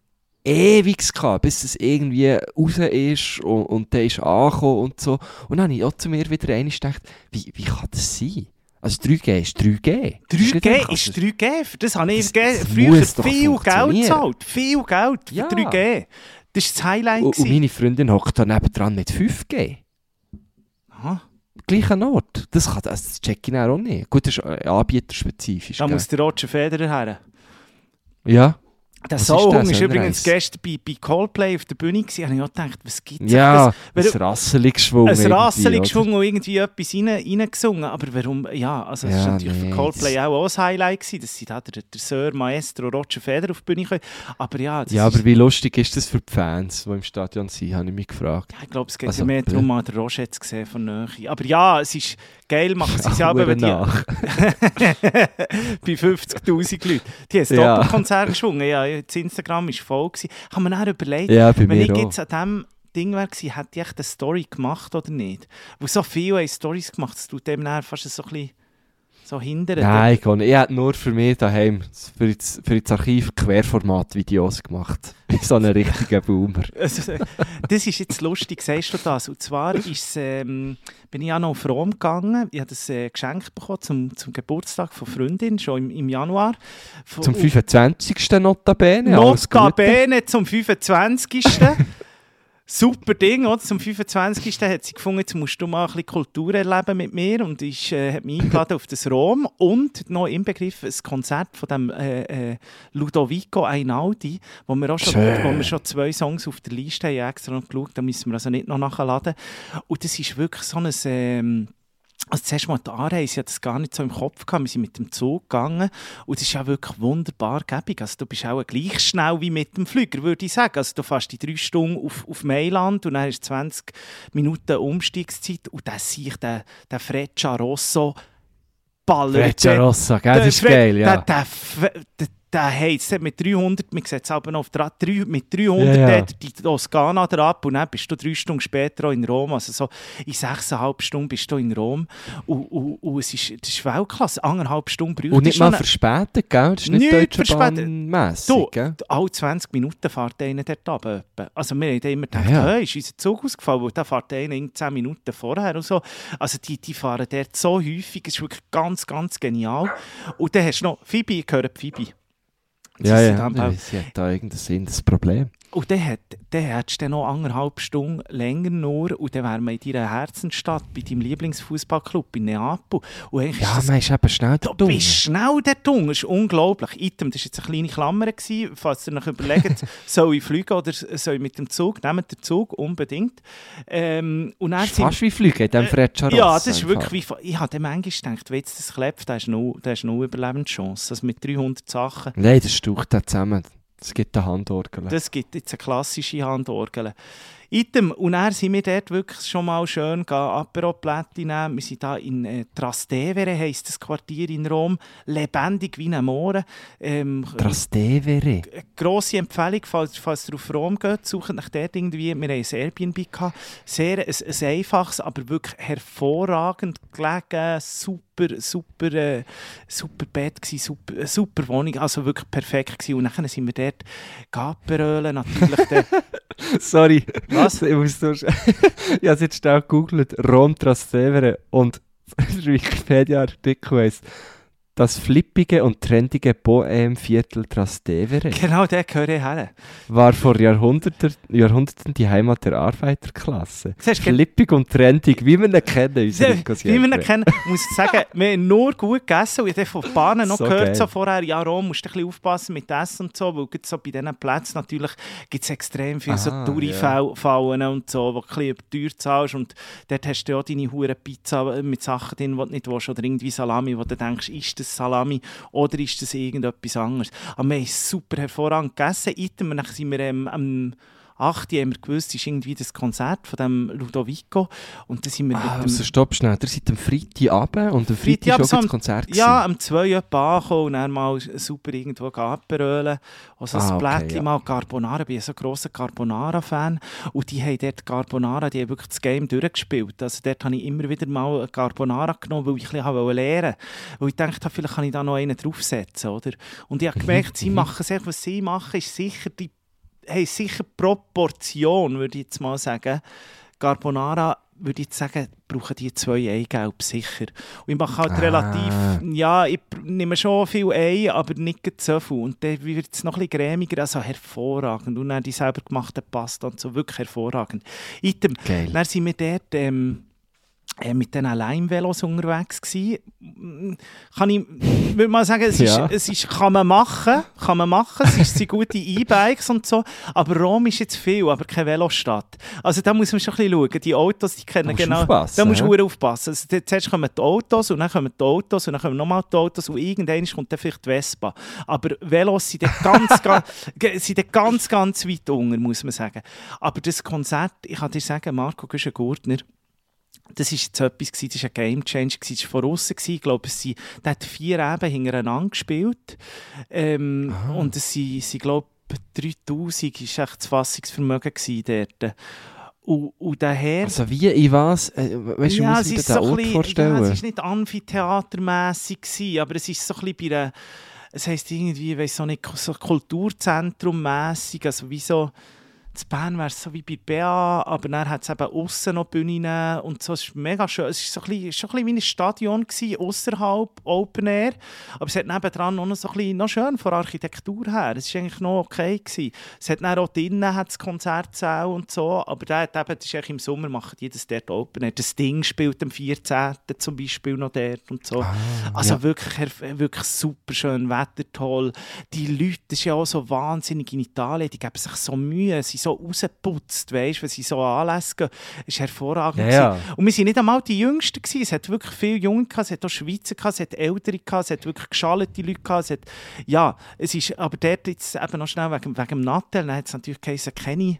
S2: ewig gehabt, bis es irgendwie raus ist und, und dann ist angekommen und so. Und dann habe ich auch zu mir wieder einmal gedacht, wie, wie kann das sein? Also 3G ist 3G. Das nicht
S3: 3G
S2: einfach-
S3: ist 3G. Für das habe ich
S2: Das- das
S3: früher viel Geld gezahlt. Viel Geld für
S2: Ja.
S3: 3G. Das war das Highlight.
S2: Und, und meine Freundin hockt da nebendran mit 5G.
S3: Aha.
S2: Gleichen Ort. Das, kann, das check ich auch nicht. Gut, das ist äh, anbieterspezifisch.
S3: Da
S2: gell?
S3: muss der Roger Federer her.
S2: Ja.
S3: Der
S2: ist
S3: Soulhung
S2: das,
S3: war übrigens gestern bei, bei Coldplay auf der Bühne. gewesen. Habe ich auch gedacht, was gibt es?
S2: Ja, ein rasselig geschwungen.
S3: ein
S2: irgendwie,
S3: Rasselig
S2: oder?
S3: geschwungen und irgendwie etwas rein, reingesungen. Aber warum? Ja, also es
S2: Ja,
S3: war natürlich
S2: nee,
S3: für Coldplay
S2: das-
S3: auch, ein Highlight gewesen, dass sie da der, der Sir Maestro Roger Federer auf die Bühne können. Aber ja,
S2: Ja,
S3: ist,
S2: aber wie lustig ist das für die Fans, die im Stadion sind, habe ich mich gefragt.
S3: ich glaube, es geht
S2: Also,
S3: ja mehr darum, den Roger zu sehen von Nähe. Aber ja, es ist geil, machen sie es ja, aber wenn die, bei 50'000 Leuten. Die haben ein
S2: Ja.
S3: Doppelkonzert geschwungen. Ja, das Instagram war voll. Gewesen. Ich habe mir dann überlegt,
S2: Ja,
S3: wenn ich
S2: auch.
S3: jetzt an diesem Ding wäre, gewesen, hätte ich echt eine Story gemacht oder nicht? Weil so viele haben Stories gemacht, das tut dem fast so ein bisschen so hindern.
S2: Nein, ich, ich hätte nur für mich daheim für das, für das Archiv Querformat-Videos gemacht. So ein richtiger Boomer.
S3: Also, das ist jetzt lustig, sagst du das? Und zwar ist, ähm, bin ich auch noch auf Rom gegangen. Ich habe das äh, Geschenk bekommen zum, zum Geburtstag von Freundin, schon im, im Januar. Von-
S2: Zum 25. Notabene.
S3: Notabene zum 25. Super Ding, oder? Zum 25. hat sie gefunden, jetzt musst du mal ein bisschen Kultur erleben mit mir und ist, äh, hat mich eingeladen auf das Rom und noch im Begriff ein Konzert von dem äh, äh, Ludovico Einaudi, wo wir auch schon,
S2: Schön.
S3: wo wir schon zwei Songs auf der Liste haben, extra noch geschaut, da müssen wir also nicht noch nachladen. Und das ist wirklich so ein... Ähm, also zuerst mal die Anreise, ich hatte das gar nicht so im Kopf gehabt. Wir sind mit dem Zug gegangen und es ist ja wirklich wunderbar gäbig. Also du bist auch gleich schnell wie mit dem Flüger, würde ich sagen. Also du fährst die drei Stunden auf, auf Mailand und dann hast du 20 Minuten Umstiegszeit und dann sehe ich den, den Freccia Rosso ballert.
S2: Freccia gell? Das ist geil, ja.
S3: Der, der, der, heizt mit 300, man sieht es aber noch auf der Rad- drei- mit 300
S2: Ja, ja.
S3: hat die Toskana ab und dann bist du drei Stunden später auch in Rom. Also so in sechseinhalb Stunden bist du in Rom und, und, und es ist, das ist Weltklasse. Anderthalb Stunden braucht
S2: Und nicht mal
S3: eine-
S2: verspätet, gell? Das ist nicht Deutsche
S3: verspätet. Du,
S2: gell?
S3: alle 20 Minuten fährt einer dort etwa. Also wir haben immer gedacht,
S2: Ja, ja.
S3: hey, ist unser Zug ausgefallen, weil da fährt einer irgendwie 10 Minuten vorher und so. Also die, die fahren dort so häufig, es ist wirklich ganz, ganz genial. Und dann hast du noch Phoebe, ich höre Phoebe.
S2: Ja, ja.
S3: Bau.
S2: Sie hat da irgendein das Problem.
S3: Und dann, hat, dann hättest du dann noch anderthalb Stunden länger nur und dann wären wir in deiner Herzensstadt, bei deinem Lieblingsfußballclub in Neapel. Und eigentlich
S2: Ja,
S3: ist das
S2: man ist eben schnell
S3: Du
S2: da dumm.
S3: bist schnell dort unten. Das ist unglaublich. Item, das war jetzt eine kleine Klammer. Gewesen, falls ihr euch überlegt, soll ich fliegen oder soll ich mit dem Zug? Nehmt den Zug, unbedingt. Ähm, und dann
S2: Das ist fast wie Fliegen diesem
S3: Äh,
S2: Freccia Rossa.
S3: ja, das ist wirklich wie... Ich habe manchmal gedacht, wenn jetzt das klebt, da hast du null, da du null Überlebenschance. Also mit 300 Sachen.
S2: Nein, das staucht da zusammen. Es gibt eine Handorgel.
S3: Das gibt jetzt eine klassische Handorgel. Item, und dann sind wir dort wirklich schon mal schön gehen, nehmen. Wir sind da in äh, Trastevere, heisst das Quartier in Rom, lebendig wie ein Moor. Ähm,
S2: Trastevere.
S3: eine grosse Empfehlung, falls, falls ihr auf Rom geht, sucht nach dort irgendwie, wir haben ein Airbnb gehabt, sehr ein, ein einfaches, aber wirklich hervorragend gelegen, super, super, äh, super Bett gewesen, super, äh, super Wohnung, also wirklich perfekt gewesen. Und dann sind wir dort Gaperölen, natürlich
S2: Sorry.
S3: Was?
S2: Ich muss nur... ich habe jetzt schnell gegoogelt. Rom Trastevere. Und Wikipedia-Artikel heisst Das flippige und trendige Bohem-Viertel Trastevere
S3: genau der gehöre ich her.
S2: war vor Jahrhunderten, Jahrhunderten die Heimat der Arbeiterklasse.
S3: Siehst
S2: Flippig und trendig, wie wir ihn kennen, unsere
S3: Wie
S2: Nikos
S3: wir ihn kennen, muss ich sagen, wir haben nur gut gegessen. Und ich habe von Bahnen noch
S2: So
S3: gehört
S2: geil.
S3: so vorher, ja, Rom, musst du ein bisschen aufpassen mit Essen und so, weil so bei diesen Plätzen natürlich gibt es extrem viele so
S2: Ah,
S3: Touri-Fallen und so, wo du ein bisschen überteuert zahlst. Und dort hast du auch deine hure Pizza mit Sachen drin, die du nicht willst, oder irgendwie Salami, wo du denkst, ist das Salami oder ist das irgendetwas anderes. Aber wir haben super hervorragend gegessen. Item, dann sind wir ähm, am 8. haben wir gewusst, ist irgendwie das Konzert von dem Ludovico. Und dann sind wir
S2: Ah,
S3: mit dem...
S2: also stopp schnell, ihr seid am Freitagabend und am Freitag ist auch
S3: am-
S2: das Konzert
S3: Ja, am 2 etwa angekommen und dann mal super irgendwo aperölen. Also
S2: Ah,
S3: ein
S2: okay,
S3: Blättchen
S2: ja.
S3: mal Carbonara. Ich bin so ein grosser Carbonara-Fan. Und die haben dort Carbonara, die haben wirklich das Game durchgespielt. Also dort habe ich immer wieder mal eine Carbonara genommen, weil ich ein bisschen wollte lernen Weil ich dachte, vielleicht kann ich da noch einen draufsetzen, oder? Und ich habe
S2: Mhm,
S3: gemerkt, sie machen sehr, was sie machen, ist sicher die haben sicher Proportion, würde ich jetzt mal sagen. Carbonara würde ich jetzt sagen, brauchen die zwei Eigelb sicher. Und ich mache halt
S2: Ah.
S3: relativ, ja, ich nehme schon viel Ei, aber nicht so viel. Und dann wird es noch ein bisschen cremiger, also hervorragend. Und dann die selber gemachte Pasta und so, wirklich hervorragend. Item,
S2: Geil.
S3: dann sind wir dort ähm, äh, mit diesen Leimvelos unterwegs gewesen. Mm, Kann ich, würde mal sagen, es,
S2: Ja.
S3: ist, es ist, kann man machen, kann man machen, es ist- sind gute E-Bikes und so, aber Rom ist jetzt viel, aber keine Velostadt. Also da muss man schon ein bisschen schauen, die Autos, die kennen
S2: Da du
S3: genau,
S2: aufpassen,
S3: da musst du verdammt aufpassen. Also, zuerst kommen die Autos und dann kommen die Autos und dann kommen nochmal die Autos und irgendwann kommt dann vielleicht die Vespa. Aber Velos sind ganz, ganz, sind ganz, ganz weit unten, muss man sagen. Aber das Konzert, ich kann dir sagen, Marco Güschen-Gurtner, das war jetzt etwas, gewesen, das war ein Game Change, das war von außen. Ich glaube, es sind- der hat vier Eben hintereinander gespielt. Ähm, und es sind, sind glaube ich, 3000 war echt das Fassungsvermögen dort. Und, und daher...
S2: Also wie, in was? Äh, weißt du,
S3: ja,
S2: muss
S3: es
S2: ich mir
S3: ist
S2: den
S3: so
S2: Ort vorstellen?
S3: ja, es ist nicht amphitheatermässig aber es ist so ein bisschen bei einer, es heisst irgendwie, ich weiss auch nicht, so Kulturzentrum-mässig, also wie so, in Bern wäre es so wie bei BA, aber dann hat es eben aussen noch Bühnen und so, es ist mega schön, es war so ein bisschen, schon ein bisschen wie ein Stadion ausserhalb, Open Air, aber es hat nebendran auch noch so ein bisschen, noch schön von der Architektur her, es war eigentlich noch okay gewesen. Es hat dann auch drinnen hat's Konzertsaal und so, aber der hat eben, das ist eigentlich im Sommer, machen die das dort Open Air, das Ding spielt am 14. zum Beispiel noch dort und so. also
S2: ja.
S3: wirklich, wirklich super schön, Wetter toll, die Leute, das ist ja auch so wahnsinnig in Italien, die geben sich so Mühe, sie so rausgeputzt, weißt du, wenn sie so Anlässe gehen, es war hervorragend.
S2: Ja, ja.
S3: Und wir waren nicht einmal die Jüngsten, gewesen. es hat wirklich viele Junge gehabt, es hat auch Schweizer gehabt, es hat Ältere gehabt, es hat wirklich geschallte Leute gehabt, es hat, ja, es ist, aber dort jetzt eben noch schnell wegen, wegen dem Nattel, dann hat es natürlich geheißen, keine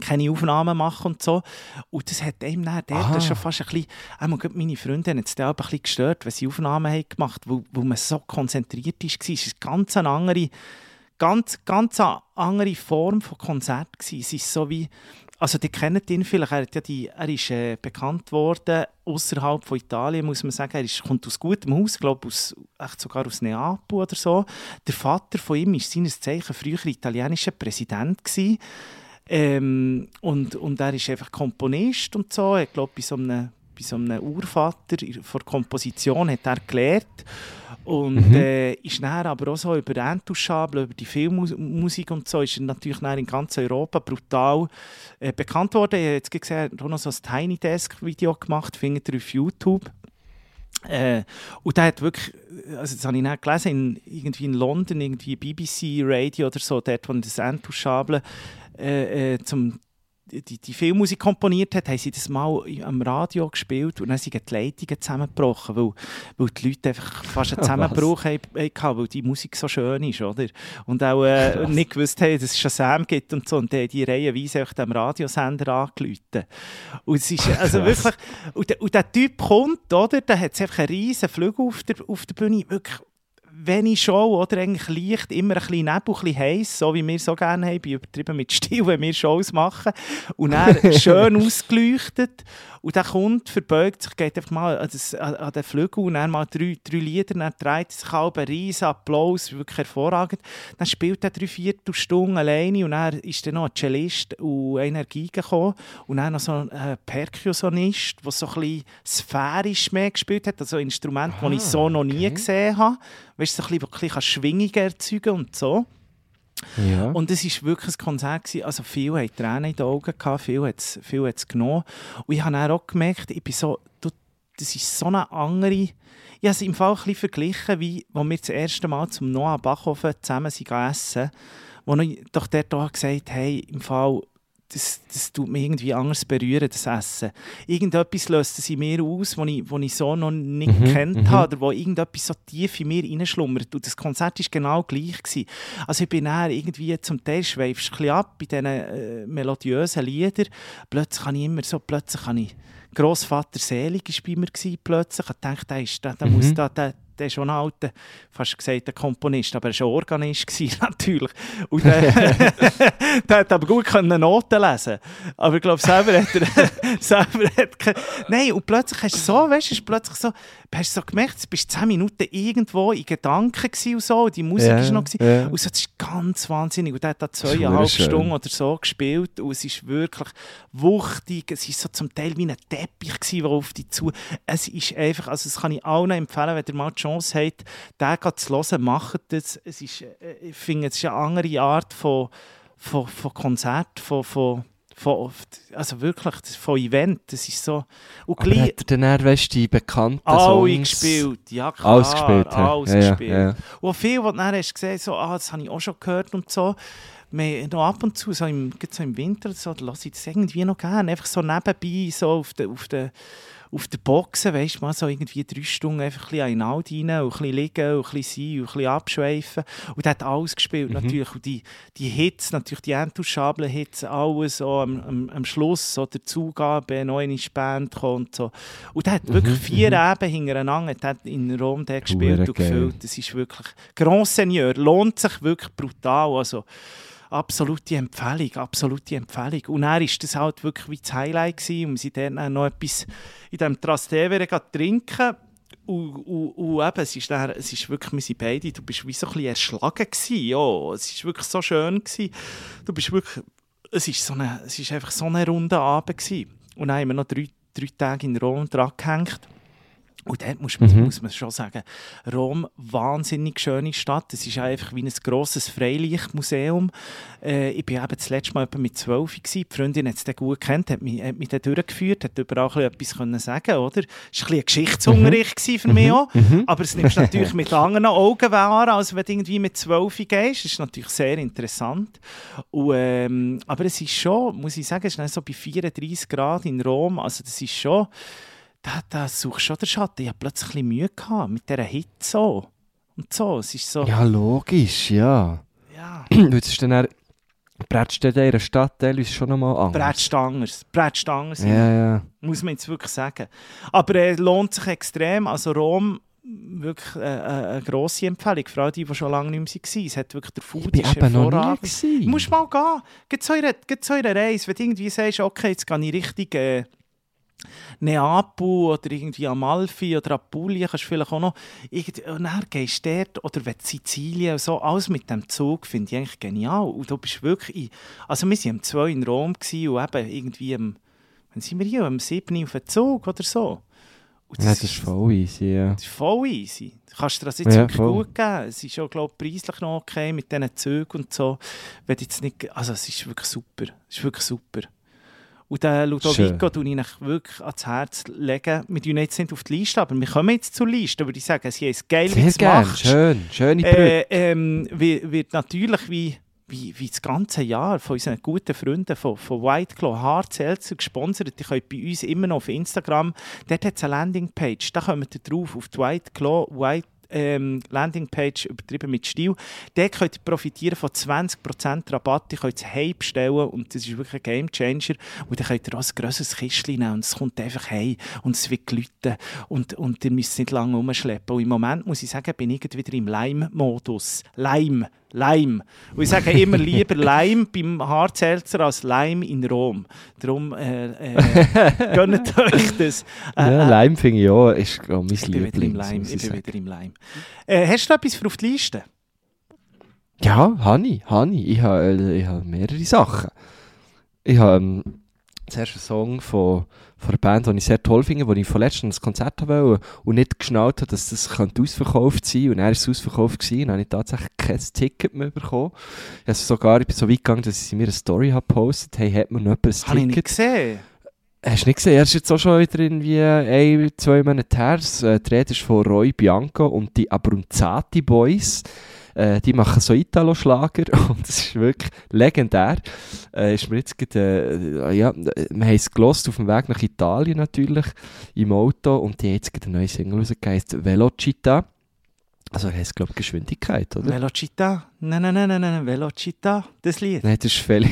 S3: keine Aufnahmen machen und so. Und das hat einem dann dort
S2: Aha.
S3: schon fast ein bisschen, einmal gerade meine Freunde haben jetzt da ein bisschen gestört, wenn sie Aufnahmen haben gemacht haben, wo, wo man so konzentriert ist, war. Es ist ganz eine andere, ganz, ganz andere Form von Konzert gewesen. Es ist so wie, also die kennen ihn vielleicht, er, ja die, er ist äh, bekannt worden außerhalb von Italien, muss man sagen. Er ist, kommt aus gutem Haus, glaube echt sogar aus Neapel oder so. Der Vater von ihm war seines Zeichen früher italienischer Präsident gewesen. Ähm, und, und er ist einfach Komponist und so. Ich glaube, bei so einem, bei so einem Urvater von Komposition hat er gelernt. Und äh, ist dann aber auch so über Intouchable, über die Filmmusik und so, ist er natürlich dann in ganz Europa brutal äh, bekannt worden. Ich habe jetzt gesehen, er hat auch noch so ein Tiny Desk Video gemacht, findet ihr auf YouTube. Äh, und der hat wirklich, also das habe ich nicht gelesen, in, irgendwie in London, irgendwie BBC Radio oder so, dort, wo das Intouchable äh, äh, zum die, die Filmmusik komponiert hat, haben sie das mal am Radio gespielt und dann sind die Leitungen zusammengebrochen, weil, weil die Leute einfach fast einen? Zusammenbruch haben, hatten, weil die Musik so schön ist, oder? Und auch äh, nicht gewusst haben, dass es Shazam gibt und so. Und haben die reihenweise auch dem Radiosender angerufen. Und es ist also wirklich... Und, der- und der Typ kommt, oder? Da hat einfach einen riesen Flügel auf der, auf der Bühne. Wirklich wenig Show, oder eigentlich leicht, immer ein bisschen Nebel, ein bisschen heiß, so wie wir so gerne haben, bin übertrieben mit Stil, wenn wir Shows machen. Und dann schön ausgeleuchtet. Und der kommt, verbeugt sich, geht einfach mal an, das, an, an den Flügel und dann mal drei, drei Lieder, dann dreht sich halb ein riesen Applaus, wirklich hervorragend. Dann spielt er drei Viertelstunden alleine und dann ist dann noch ein Cellist und Energie gekommen und dann noch so ein äh, Perkussionist, der so ein bisschen sphärisch mehr gespielt hat, also ein Instrument, das ich so noch nie
S2: okay.
S3: gesehen habe. Weißt du, so ein bisschen, bisschen Schwingungen erzeugen und so.
S2: Ja.
S3: Und es war wirklich ein Konzert. Gewesen. Also viele hatten Tränen in den Augen, gehabt, viel hat es viel hat's genommen. Und ich habe dann auch gemerkt, ich bin so, du, das ist so eine andere... Ich habe es im Fall ein bisschen verglichen, wie als wir das erste Mal zum Noah Bachhofen zusammen essen, wo ich doch dort auch gesagt hey, im Fall, das, das tut mich irgendwie anders berühren, das Essen. Irgendetwas löst es in mir aus, was ich, ich so noch nicht
S2: Mhm,
S3: gekannt
S2: mhm.
S3: habe, oder wo irgendetwas so tief in mir reinschlummert. Und das Konzert war genau gleich. Gewesen. Also ich bin dann irgendwie zum Teil schweifst du ein ab bei diesen äh, melodiösen Liedern. Plötzlich habe ich immer so, plötzlich habe ich Grossvater Selig war bei mir plötzlich. Ich dachte, der, ist, der, der,
S2: Mhm.
S3: muss da, der, der ist schon ein alter, fast gesagt ein Komponist, aber er war Organist, gewesen, natürlich. Und der, der hat aber gut können Noten lesen Aber ich glaube, selber hat er... selber hat Nein, und plötzlich hast du so, weißt du, plötzlich so, hast du so gemerkt, du bist 10 Minuten irgendwo in Gedanken gewesen und so, und die Musik
S2: Ja,
S3: ist noch gewesen.
S2: ja.
S3: Und so, das ist ganz wahnsinnig. Und der hat da zweieinhalb. Stunden oder so gespielt und es ist wirklich wuchtig. Es ist so zum Teil wie ein Teppich gewesen, der auf dich zu... Es ist einfach, also das kann ich allen empfehlen, wenn ihr mal die Chance habt, den zu hören, macht das. Es ist, äh, ich finde, es ist eine andere Art von, von, von Konzert, von, von, von, also wirklich, von Event. Das ist so... Und
S2: Aber
S3: gleich-
S2: hat er dann, eher, weißt die bekannten Songs...
S3: gespielt, ja klar.
S2: Alles gespielt?
S3: Alles
S2: Ja, ja,
S3: gespielt.
S2: ja.
S3: Und viel, was du dann hast gesehen, so, ah, das habe ich auch schon gehört und so. Wir, noch ab und zu, so im, so im Winter, so, da lasse ich das irgendwie noch gerne. Einfach so nebenbei, so auf der, auf der, auf der Boxen, weißt du, mal so irgendwie drei Stunden einfach ein bisschen in Inhalt rein und ein bisschen liegen und ein bisschen sein und ein bisschen abschweifen. Und er hat alles gespielt, natürlich. Und die, die Hits, natürlich die entouchablen Hits, alles so am, am, am Schluss, so der Zugabe, noch eine Band kommt. So. Und er hat wirklich vier Eben hintereinander hat er in Rom der gespielt
S2: Hure
S3: und
S2: geil.
S3: gefüllt. Das ist wirklich Grand Seigneur, lohnt sich wirklich brutal. Also, absolute Empfehlung, absolute Empfehlung. Und er war das halt wirklich wie das Highlight gewesen. und wir sind dann noch etwas in diesem Trastevere trinken. Und, und, und eben, es ist, dann, es ist wirklich, wir sind beide, du bist wie so ein bisschen erschlagen gewesen, ja. Es ist wirklich so schön gewesen. Du bist wirklich, es ist, so eine, es ist einfach so ein runder Abend gewesen. Und dann haben wir noch drei, drei Tage in Rom dran gehängt. Und dort muss man,
S2: Mhm.
S3: muss man schon sagen, Rom, wahnsinnig schöne Stadt. Es ist einfach wie ein grosses Freilichtmuseum. Äh, ich war eben das letzte Mal mit 12 gewesen. Die Freundin hat es dann gut kennt, hat mich, hat mich dann durchgeführt, hat überall ein bisschen etwas können sagen oder? Es war ein Geschichtsunterricht gewesen für mich auch. Aber es nimmst natürlich mit anderen Augen wahr, als wenn du irgendwie mit 12 gehst. Das ist natürlich sehr interessant. Und, ähm, aber es ist schon, muss ich sagen, es ist so bei 34 Grad in Rom, also das ist schon da, da suchst du schon den Schatten. Ich hatte plötzlich ein bisschen Mühe gehabt mit dieser Hitze so. Und so, es ist so...
S2: Ja, logisch, ja.
S3: ja.
S2: Weil es ist dann eher... Brätst du in dieser Stadt teilweise schon nochmal anders?
S3: Brätstangers. Brätstangers,
S2: Ja, ja.
S3: muss man jetzt wirklich sagen. Aber es äh, lohnt sich extrem. Also Rom, wirklich äh, äh, eine grosse Empfehlung. Vor allem die, die schon lange nicht mehr waren. Es hat wirklich der Food
S2: Ich
S3: ist
S2: eben noch nie.
S3: Du musst mal gehen. Geht in einer, geht in einer Reise. Wenn du irgendwie sagst, okay, jetzt gehe ich Richtung äh, Neapel oder irgendwie Amalfi oder Apulien, kannst du vielleicht auch noch und dann gehst du dort, oder wenn Sizilien und so, alles mit dem Zug finde ich eigentlich genial. Und du bist wirklich, in, also wir waren um 2 in Rom gewesen und eben irgendwie am, wann sind wir hier, am 7 auf dem Zug oder so. Und
S2: Ja, das ist voll easy, ja.
S3: das ist voll easy. Du kannst dir das jetzt
S2: Ja,
S3: wirklich
S2: voll.
S3: gut geben. Es ist auch, glaube ich, preislich noch okay mit diesen Zügen und so. Wenn jetzt nicht, also es ist wirklich super. Es ist wirklich super. Und den Ludovico tue ich euch wirklich ans Herz legen. Wir tun jetzt nicht auf die Liste, aber wir kommen jetzt zur Liste. würde ich sagen, sie ist geil, wie
S2: Sehr
S3: es
S2: gerne,
S3: machst.
S2: schön, schöne Brücke.
S3: Äh, ähm, wird, wird natürlich wie, wie, wie das ganze Jahr von unseren guten Freunden von, von White Claw Hard Seltzer gesponsert. Die könnt bei uns immer noch auf Instagram, dort hat es eine Landingpage, da kommt ihr drauf, auf die White Claw White ähm, Landingpage übertrieben mit Stil. Dort könnt ihr profitieren von 20% Rabatt. Ihr könnt es heim bestellen und das ist wirklich ein Game Changer. Und dann könnt ihr auch ein grosses Kistchen nehmen und es kommt einfach heim und es wird glüten und, und ihr müsst es nicht lange rumschleppen. Und im Moment muss ich sagen, bin ich wieder im Lime-Modus. Lime, Lime. Und ich sage immer lieber Lime beim Haarzelzer als Lime in Rom. Darum äh, äh, gönnt euch das. Äh,
S2: ja,
S3: äh,
S2: Leim finde ich auch, ist glaub, mein
S3: ich bin wieder im
S2: Liebling.
S3: Lime.
S2: muss
S3: Ich bin wieder im Lime. Äh, hast du etwas für auf die Liste?
S2: Ja, habe ich, ich. Ich habe, äh, ich habe mehrere Sachen. Ich habe ähm, zuerst einen Song von, von einer Band, die ich sehr toll finde, wo ich vorletzt ein Konzert wollte und nicht geschnallt habe, dass das könnte ausverkauft sein könnte. Und er ist ausverkauft gewesen, und dann habe ich tatsächlich kein Ticket mehr bekommen. Ich habe sogar, ich bin so weit gegangen, dass ich mir eine Story habe gepostet hey, hat mir noch jemand ein
S3: Habe ich nicht
S2: Ticket?
S3: gesehen.
S2: Hast du nicht gesehen? Er ist jetzt auch schon wieder irgendwie ein, zwei Monate her. Äh, die Rede ist von Roy Bianco und die Abruzzati Boys. Äh, die machen so Italo-Schlager und das ist wirklich legendär. Äh, ist mir jetzt gerade, äh, ja, wir haben es gelost auf dem Weg nach Italien natürlich, im Auto und die haben jetzt eine neue Single rausgegeben, heisst Velocita. Also heisst, glaube ich, Geschwindigkeit, oder?
S3: Velocità. Nein, nein, nein, nein, nein, Velocità. Das Lied.
S2: Nein, das ist völlig...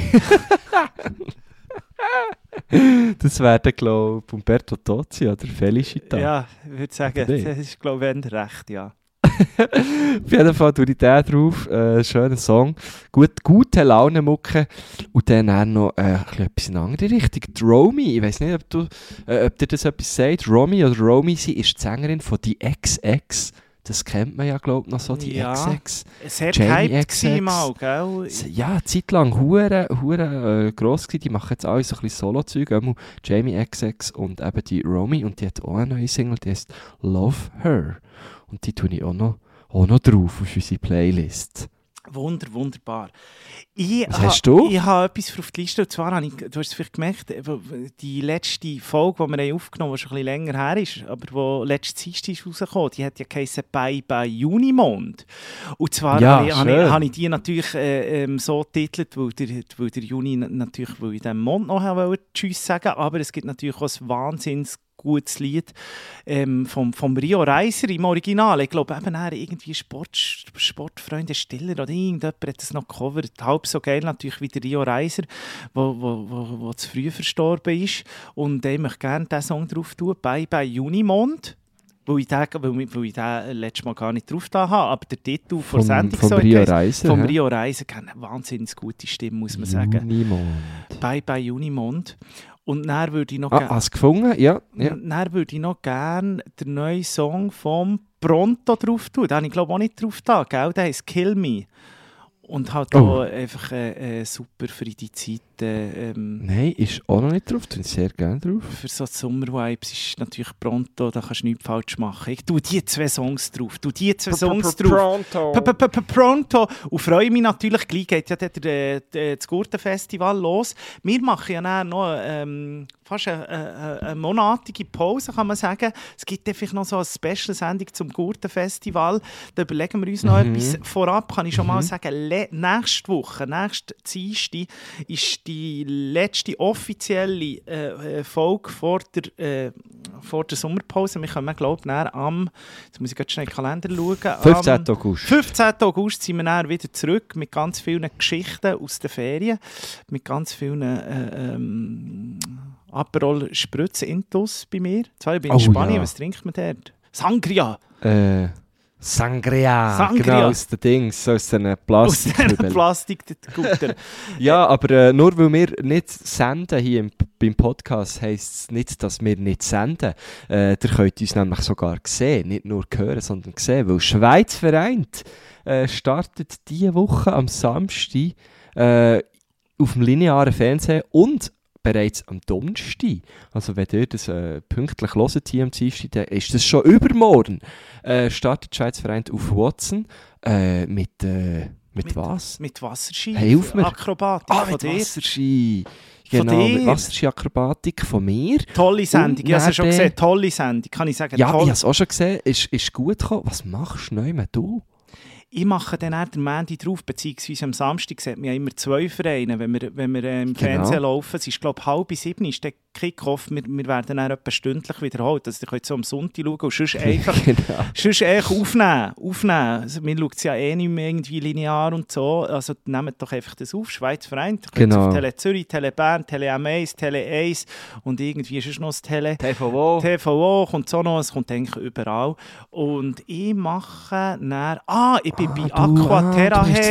S2: das wäre dann, glaube ich, Umberto Tozzi oder Felicita.
S3: Ja, ich würde sagen, das ist, glaube ich, recht, ja.
S2: Auf jeden Fall tue ich den drauf. Äh, schöner Song. Gut, gute Laune mucke. Und dann auch noch äh, ein bisschen etwas in eine andere Richtung. Die Romy, ich weiß nicht, ob, du, äh, ob dir das etwas sagt. Romy oder Romy, sie ist die Sängerin von die XX. Das kennt man ja, glaube ich, noch so, die
S3: Ja.
S2: XX.
S3: Sehr
S2: Jamie XX.
S3: mal, gell?
S2: Ja, eine Zeit lang hure, hure äh, gross gewesen. Die machen jetzt alle so ein bisschen Solo-Zeug. Jamie XX und eben die Romy. Und die hat auch eine neue Single, die heißt Love Her. Und die tue ich auch noch, auch noch drauf auf unsere Playlist.
S3: Wunder, wunderbar. Ich
S2: Was
S3: ha-
S2: hast du?
S3: Ich habe etwas auf die Liste. Und zwar habe ich, du hast es vielleicht gemerkt, die letzte Folge, die wir aufgenommen haben, die schon ein bisschen länger her ist, aber die letzte Dienstag ist rausgekommen, die hat ja geheißen «Bye Bye Junimond». Und zwar
S2: Ja,
S3: habe, ich, habe, ich,
S2: schön.
S3: habe ich die natürlich äh, ähm, so getitelt, weil der, weil der Juni na- natürlich, weil ich dem Mond noch wollte Tschüss sagen, aber es gibt natürlich auch ein wahnsinns gutes Lied ähm, vom, vom Rio Reiser im Original. Ich glaube, eben er irgendwie Sport, Sportfreunde Stiller oder irgendjemand hat das noch gecovert. Halb so geil natürlich wie der Rio Reiser, wo, wo, wo, wo zu früh verstorben ist. Und ich möchte gerne diesen Song drauf tun, «Bye Bye Junimond». Weil ich, den, weil, ich- weil ich den letztes Mal gar nicht drauf da habe, aber der Titel von der Sendung
S2: vom
S3: so
S2: Rio Reiser.
S3: vom? Rio Reiser keine wahnsinnig gute Stimme, muss man sagen.
S2: Junimond.
S3: Bye Bye Junimond. Und dann würde ich noch
S2: Ah,
S3: gerne...
S2: gefunden? Ja. ja.
S3: Dann würde ich noch gerne den neuen Song vom Pronto drauf tun. Den habe ich glaube auch nicht drauf da, gell? Der heißt Kill Me. Und halt
S2: Oh.
S3: auch einfach äh, äh, super für die Zeit. Äh, ähm,
S2: Nein, ist auch noch nicht drauf. Ich sehr gerne drauf.
S3: für so Sommer-Vibes ist natürlich Pronto, da kannst du nichts falsch machen. Ich tue die zwei Songs drauf. Tu die zwei Songs drauf. P- p- p- p- Pronto. Und freue mich natürlich, gleich geht ja dann das Gurtenfestival los. Wir machen ja dann noch ähm, fast eine, eine, eine monatige Pause, kann man sagen. Es gibt einfach noch so eine Special-Sendung zum Gurtenfestival. Da überlegen wir uns noch
S2: Mhm.
S3: etwas. Vorab kann ich schon mal sagen, le nächste Woche, nächste Dienstag, ist die letzte offizielle äh, äh, Folge vor der, äh, vor der Sommerpause. Wir kommen, glaube ich, am, jetzt muss ich gerade schnell in den Kalender schauen,
S2: 15.
S3: am
S2: August.
S3: 15. August sind wir dann wieder zurück mit ganz vielen Geschichten aus den Ferien, mit ganz vielen äh, ähm, Aperol Spritz Intus bei mir. Zwar, ich bin in
S2: Oh,
S3: Spanien,
S2: ja.
S3: was trinkt man dort? Sangria!
S2: Äh, Sangria.
S3: Sangria.
S2: Genau, aus den Dings, aus den
S3: Aus
S2: Plastik.
S3: dieser Plastikgutter.
S2: Ja, aber äh, nur weil wir nicht senden hier im, beim Podcast, heisst es nicht, dass wir nicht senden. Äh, ihr könnt uns nämlich sogar sehen, nicht nur hören, sondern sehen, weil Schweiz vereint äh, startet diese Woche am Samstag äh, auf dem linearen Fernsehen und bereits am Donnerstag. Also wenn ihr das äh, pünktlich hört hier am Dienstag, dann ist das schon übermorgen. Äh, startet die Schweiz vereint auf Watson äh, mit, äh, mit,
S3: Mit-
S2: was?
S3: mit Wasserski,
S2: Hilf mir.
S3: Akrobatik
S2: Ah, mit. Wasserski.
S3: Von
S2: Genau, mit Wasserski-Akrobatik von mir.
S3: Tolle Sendung, ich habe sie schon gesehen. Tolle Sendung, kann ich sagen.
S2: Ja,
S3: toll.
S2: ich habe es auch schon gesehen. Ist, ist gut gekommen. Was machst du neu mit du?
S3: Ich mache dann eher den Mandy drauf, beziehungsweise am Samstag sieht man ja immer zwei Vereine, wenn wir, wenn wir im
S2: Genau.
S3: Fernsehen laufen. Es ist, glaube ich, halb bis sieben ist der Kickoff. Wir, wir werden dann etwa stündlich wiederholt. Also, ihr könnt so am Sonntag schauen und sonst einfach,
S2: genau.
S3: sonst einfach aufnehmen. aufnehmen. Also, wir schauen es ja eh nicht mehr irgendwie linear und so. Also nehmt doch einfach das auf. Schweiz vereint. Ihr könnt
S2: Genau.
S3: auf Tele Zürich, Tele Bern, Tele M1, Tele 1 und irgendwie ist es noch das Tele...
S2: TVO.
S3: TVO kommt so noch, es kommt eigentlich überall. Und ich mache dann, ah, ich bin
S2: Ah,
S3: bei Aquaterra
S2: ah, bist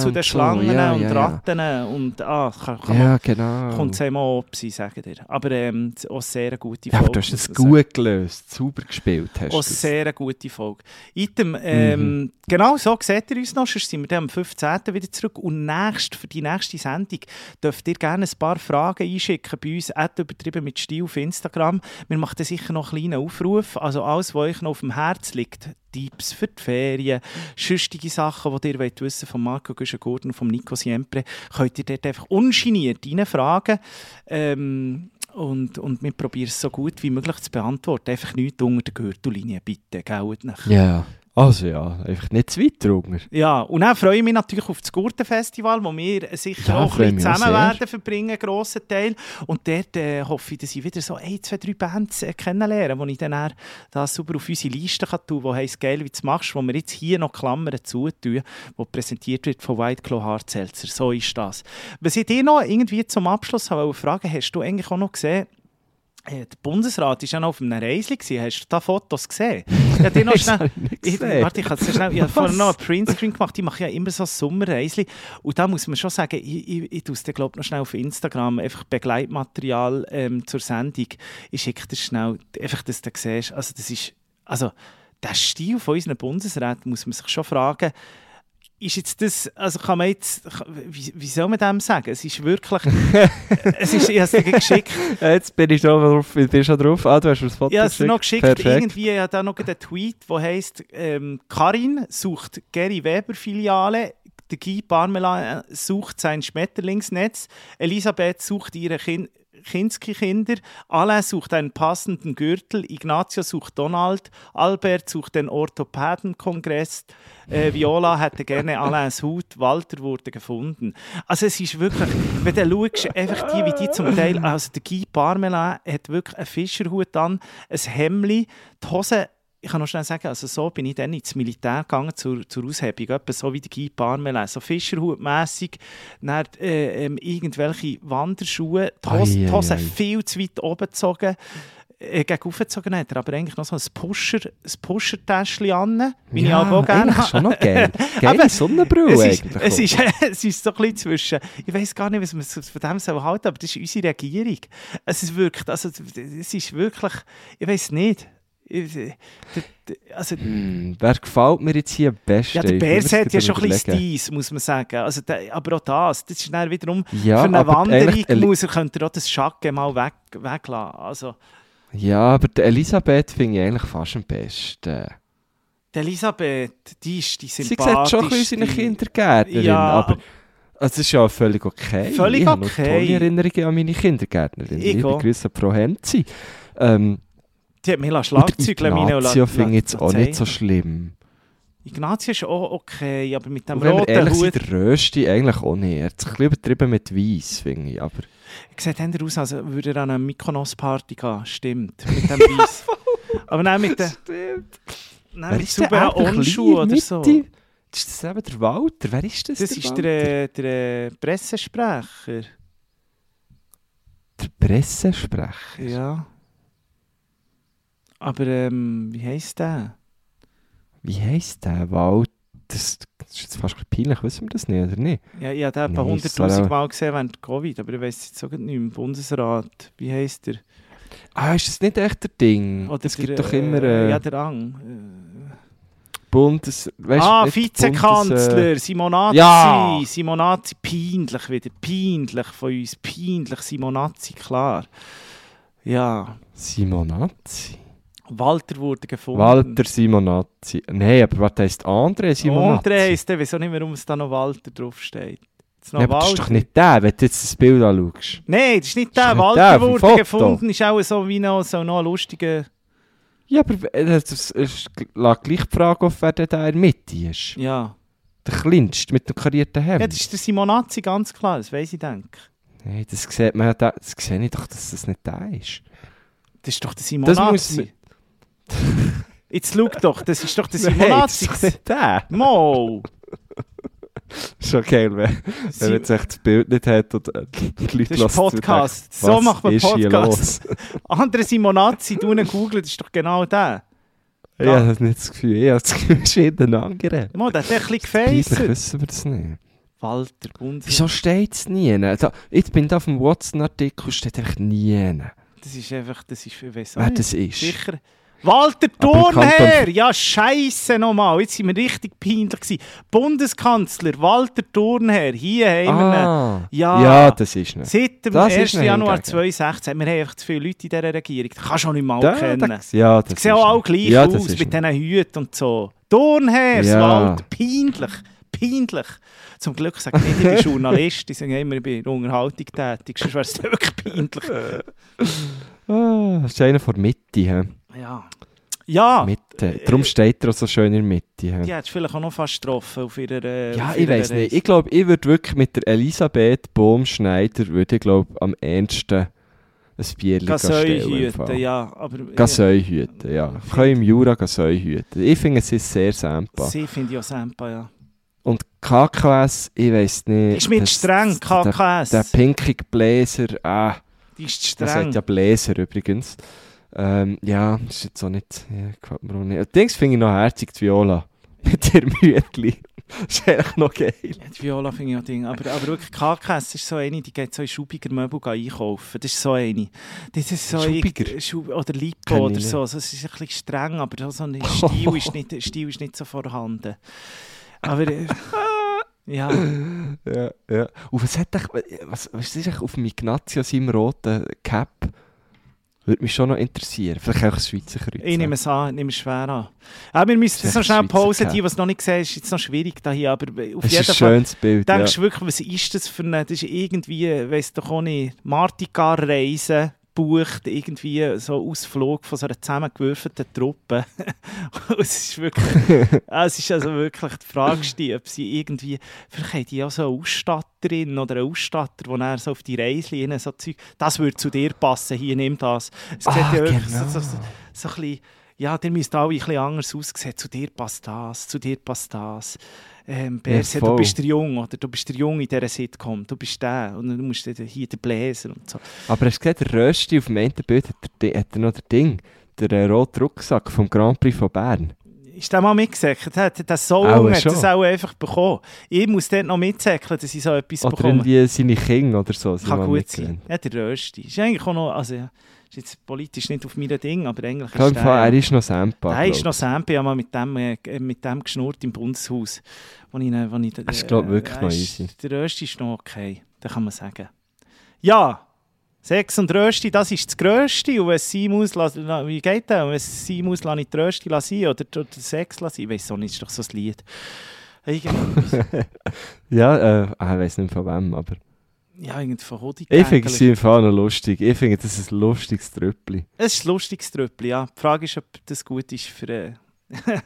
S2: zu den Schlangen so, ja,
S3: und
S2: ja, ja.
S3: Ratten und ah, kann, kann man,
S2: Ja, genau.
S3: kommt es einmal ob sie sagen dir. Aber ähm, auch sehr gute
S2: ja,
S3: Folge.
S2: aber du hast es
S3: sagen.
S2: gut gelöst. Sauber gespielt hast
S3: Auch
S2: du es.
S3: sehr gute Folge. Item, ähm,
S2: Mhm.
S3: Genau so seht ihr uns noch, sonst sind wir dann am 15. wieder zurück. Und nächst, für die nächste Sendung dürft ihr gerne ein paar Fragen einschicken bei uns, übertrieben mit Stil auf Instagram. Wir machen dann sicher noch einen kleinen Aufruf. Also alles, was euch noch auf dem Herz liegt, Tipps für die Ferien, sonstige Sachen, die ihr wollt wissen von Marco Güschen-Gurten und von Nico Siempre, könnt ihr dort einfach ungeniert reinfragen. Ähm, und, und wir probieren es so gut wie möglich zu beantworten. Einfach nichts unter der Gürtellinie, bitte. Gell?
S2: Ja. Also ja, einfach nicht zu weit drunter.
S3: Ja, und dann freue ich mich natürlich auf das Gurtenfestival, wo wir sicher
S2: Ja,
S3: auch ein bisschen zusammen werden verbringen, einen grossen Teil. Und dort äh, hoffe ich, dass ich wieder so ein, zwei, drei Bands äh, kennenlerne, die ich dann, dann da super auf unsere Liste kann tun kann, die heisst «Geil, wie du machst», wo wir jetzt hier noch Klammern zutun, wo präsentiert wird von White Claw Hard Seltzer. So ist das. Was ich dir noch irgendwie zum Abschluss habe fragen, hast du eigentlich auch noch gesehen, äh, der Bundesrat war ja noch auf einem Reisli. Hast du da Fotos gesehen? Habe dir noch
S2: Das
S3: schnell,
S2: ich
S3: warte, ich habe sehr schnell, ich habe vorhin
S2: Was?
S3: noch einen Printscreen gemacht. Ich mache ja immer so Sommerreisli. Und da muss man schon sagen, ich, ich, ich tue es glaube noch schnell auf Instagram, einfach Begleitmaterial ähm, zur Sendung. Ich schicke dir schnell, einfach, dass du das siehst. Also, das ist, also, der Stil von unseren Bundesräten muss man sich schon fragen, ist jetzt das, also kann man jetzt, wie, wie soll man dem sagen? Es ist wirklich, es ist, ich habe es dir geschickt,
S2: Jetzt bin ich schon drauf. Ich bin schon drauf. Ah, du hast mir das Foto
S3: ich habe es dir noch geschickt,
S2: Perfekt.
S3: irgendwie ja da noch einen Tweet, der heisst, ähm, Karin sucht Gary Weber Filiale, der Guy Parmelin sucht sein Schmetterlingsnetz, Elisabeth sucht ihre kind Kinski-Kinder, Alain sucht einen passenden Gürtel, Ignazio sucht Donald, Albert sucht den Orthopädenkongress, äh, Viola hätte gerne Alains Hut, Walter wurde gefunden. Also es ist wirklich, wenn du schaust, einfach die, wie die zum Teil, also der Guy Parmelin hat wirklich einen Fischerhut an, ein Hemdli, die Hose ich kann noch schnell sagen, also so bin ich dann ins Militär gegangen zur, zur Aushebung, etwa so wie der Guy Parmelin, so Fischerhutmässig, dann äh, ähm, irgendwelche Wanderschuhe, die Hose, die
S2: Ei, ei,
S3: Hose
S2: ei.
S3: viel zu weit oben gezogen, äh, gegen aufgezogen hat er aber eigentlich noch so ein Pusher, ein Pusher-Täschchen an, wie ich aber auch gerne
S2: eigentlich schon noch geil.
S3: Aber
S2: Geile Sonnenbrille
S3: es ist,
S2: eigentlich.
S3: es, ist, es ist so ein bisschen zwischen, ich weiß gar nicht, was man so von dem soll halten aber das ist unsere Regierung. Es ist wirklich, also, es ist wirklich, ich weiß nicht. Ich- d- Also,
S2: Hm, wer gefällt mir jetzt hier am besten?
S3: ja, der
S2: Ich
S3: Bärs hat ja schon ein bisschen. Stil, muss man sagen. Also, der, aber auch das, das ist dann wiederum
S2: Ja,
S3: für eine Wanderung muss er, könnte er auch das Schacke mal weg, weglassen. Also,
S2: Ja, aber die Elisabeth finde ich eigentlich fast am besten.
S3: die Elisabeth, die ist die
S2: Sie sieht schon ein bisschen
S3: sympathischste.
S2: Kindergärtnerin,
S3: Ja,
S2: aber also, es ist ja völlig okay.
S3: Völlig
S2: ich habe noch
S3: okay.
S2: tolle Erinnerungen an meine Kindergärtnerin.
S3: Ich
S2: Liebe. Grüße Frau Henzi. Ähm,
S3: Die hat mich
S2: und
S3: Schlagzeugle meine
S2: Ignazio finde ich jetzt auch nicht so schlimm.
S3: Ignazio ist auch okay, aber mit dem
S2: Und
S3: roten
S2: ehrlich
S3: Hut...
S2: sind, der Rösti eigentlich auch nicht. Er hat sich ein bisschen übertrieben mit Weiss, finde ich. Aber
S3: Sieht eher aus, als würde er an eine Mykonos-Party gehen. Stimmt, mit dem Weiss. Aber nein, mit den nein, mit Zubehör Onschuh oder so.
S2: Ist das eben der Walter? Wer ist das?
S3: Das
S2: der
S3: ist der, der Pressesprecher.
S2: der Pressesprecher.
S3: Ja. Aber ähm, wie heisst der?
S2: Wie heisst der Walter? Das, das ist jetzt fast peinlich, wissen wir das nicht, oder nicht?
S3: Ja, ich habe den etwa
S2: Nein,
S3: 100'000
S2: Sarah.
S3: Mal gesehen während Covid, aber ich weiß jetzt auch nicht mehr. Im Bundesrat, wie heisst der?
S2: Ah, ist das nicht echt der Ding?
S3: Oder
S2: es gibt
S3: der,
S2: doch immer
S3: Äh,
S2: äh,
S3: ja, der Ang.
S2: Bundes... Weißt,
S3: ah, Vizekanzler,
S2: Bundes, äh,
S3: Simonazzi.
S2: Ja!
S3: Simonazzi, peinlich wieder. Peinlich von uns. Peinlich, Simonazzi, klar. Ja.
S2: Simonazzi.
S3: Walter wurde gefunden.
S2: Walter Simonazzi. Nein, aber was heisst André Simonazzi?
S3: Der heisst, der auch nicht mehr, warum es da noch Walter draufsteht. Jetzt noch
S2: Ja, aber das ist
S3: Walter.
S2: doch nicht der, wenn du jetzt das Bild anschaust.
S3: Nein, das ist nicht
S2: Das ist
S3: der.
S2: nicht
S3: Walter
S2: der
S3: wurde gefunden, ist auch so wie noch, so noch ein lustiger.
S2: Ja, aber äh, ist lag gleich die Frage auf, wer denn da in der Mitte ist.
S3: Ja.
S2: Der kleinste mit dem karierten Hemd.
S3: ja, das ist der Simonazzi, ganz klar, das weiß ich, denke.
S2: Nein, das sieht man ja, da- das sehe ich doch, dass das nicht der ist.
S3: Das ist doch der Simonazzi. Jetzt schau doch, das ist doch der
S2: Nein, das ist nicht der.
S3: Mo!
S2: Schon geil, wenn, wenn jetzt echt das Bild nicht hat und äh, die Leute
S3: Das ist Podcast.
S2: denken,
S3: So macht man Podcast. Andere Simonazzi, du ihn googlen, das ist doch genau der.
S2: Ich habe nicht das Gefühl, ich habe das Gefühl, es ist jeder ein anderer.
S3: Mo, der hat ein bisschen gefacet.
S2: wissen wir das nicht.
S3: Walter Bund.
S2: Wieso steht es nie? Da, jetzt bin ich auf dem Watson-Artikel, steht einfach nie,
S3: Das ist einfach, das ist, ich weiß auch
S2: wer das ist.
S3: Sicher. Walter Thurnherr! Ja, scheisse nochmal. Jetzt sind wir richtig peinlich gewesen. Bundeskanzler Walter Thurnherr. Hier haben wir ihn.
S2: Ah,
S3: Ja.
S2: ja, das ist nicht.
S3: Seit dem
S2: Das ist
S3: 1.
S2: noch
S3: Januar
S2: hingegen.
S3: 2016. Wir haben einfach zu viele Leute in dieser Regierung. Das kannst du auch nicht mal
S2: Da-
S3: kennen.
S2: da- ja, das
S3: Die sehen auch alle gleich
S2: ja, das
S3: aus mit
S2: nicht.
S3: diesen Hüten und so. Thurnherr,
S2: Ja.
S3: Walter. Peinlich. Peinlich. Zum Glück sage ich nicht, ich bin Journalist. Ich sage immer, ich bin in Unterhaltung tätig. Sonst wäre es wirklich peinlich.
S2: Ah, das ist einer von der Mitte. He?
S3: Ja. Ja.
S2: Mit, Mitte. Darum steht er auch so schön in der Mitte. Ja,
S3: Die hättest vielleicht auch noch fast getroffen auf ihrer äh,
S2: ja
S3: auf
S2: ich weiß nicht. Ich glaube, ich würde wirklich mit der Elisabeth Bohm-Schneider, würde ich glaube am ehesten ein Bierchen
S3: Gaseu
S2: stellen. im
S3: hüten,
S2: Fall.
S3: ja.
S2: Hüten, ja. Wir können im Jura Gaseu hüten. Ich finde, es ist sehr sempa.
S3: Sie finde ich auch Sempa, ja.
S2: Und KKS, ich weiß nicht.
S3: Ist mir
S2: das-
S3: zu streng,
S2: der-
S3: KKS.
S2: Der pinkige Bläser, ah,
S3: Die ist streng.
S2: sagt ja Bläser übrigens. Ähm, ja, ist jetzt auch nicht, ja, gefällt mir auch nicht. Allerdings finde ich noch herzig die Viola. Mit ihrem Hütli. Das ist eigentlich noch geil.
S3: Ja, die Viola finde ich auch Ding. Aber, aber wirklich, KKS ist so eine, die geht so in Schubiger Möbel einkaufen. Das ist so eine. Das ist so
S2: Schubiger?
S3: irgend- Schub oder Lipo
S2: ich
S3: oder so. Also, es ist ein bisschen streng, aber so ein Stil ist nicht, Stil ist nicht so vorhanden. Aber äh, ja,
S2: Ja, ja. Und was hat echt, was, was ist auf dem Ignazio seinem roten Cap? Würde mich schon noch interessieren. Vielleicht auch das Schweizer Kreuz.
S3: ich nehme es an, ich nehme es schwer an. Aber wir müssen jetzt noch schnell
S2: Schweizer
S3: Pause.
S2: Cap.
S3: Die, die es noch nicht sehen, ist jetzt noch schwierig da hier. Aber auf
S2: Das
S3: jeden
S2: ist ein
S3: Fall.
S2: schönes Bild. Ja.
S3: Denkst du wirklich, was ist das für eine, das ist irgendwie, weißt doch auch nicht, Martikar-Reise bucht, irgendwie so Ausflug von so einer zusammengewürfelten Truppe. Es ist wirklich, es ist also wirklich die Frage, ob sie irgendwie, vielleicht haben die auch so eine Ausstatterin oder einen Ausstatter, der so auf die Reise so Zeug, das würde zu dir passen, hier, nimm das. Es
S2: Ah,
S3: ja wirklich
S2: genau.
S3: so, so, so, so ein bisschen, ja, der müsste alle ein bisschen anders aussehen. Zu dir passt das, zu dir passt das. Ähm, Berse, du
S2: voll.
S3: bist der Jung, oder du bist der Jung in dieser Sitcom, du bist der und du musst hier der Bläser und so.
S2: Aber hast du gesehen, der Rösti auf dem einen Bild hat er, Di- hat er noch der Ding, der äh, rote Rucksack vom Grand Prix von Bern.
S3: Ist der mal mitgesäckelt? Hat der so jung hat das auch einfach bekommen. Ich muss dort noch mitsäckeln, dass ich so etwas
S2: Oder
S3: bekomme.
S2: irgendwie seine Kinder oder so.
S3: Kann gut sein. Ja, der Rösti. Ist eigentlich auch noch, also ja, ist jetzt politisch nicht auf meinem Ding, aber eigentlich
S2: Ich glaube,
S3: ist
S2: im Fall,
S3: der,
S2: er ist noch Sempa.
S3: der ist noch Sampe, ja mal mit dem, äh, mit dem geschnurrt im Bundeshaus. Wo ich, wo ich,
S2: Das ist, glaub ich, wirklich
S3: er
S2: noch
S3: ist-
S2: easy.
S3: Der Rösti ist noch okay, das kann man sagen. Ja, Sex und Rösti, das ist das Grösste. Und wenn es sein muss, lass- la- wie geht das? Wenn es sein muss, lasse ich die Rösti sein oder, oder Sex sein. Ich weiß auch nicht, ist doch so ein Lied.
S2: Ja, äh, ah, ich weiß nicht von wem, aber.
S3: Ja, irgendwie von Hodi.
S2: Ich finde es im Fall noch lustig. Ich finde, das ist ein lustiges Tröppli.
S3: Es ist ein lustiges Tröppli, ja. Die Frage ist, ob das gut ist für... Äh,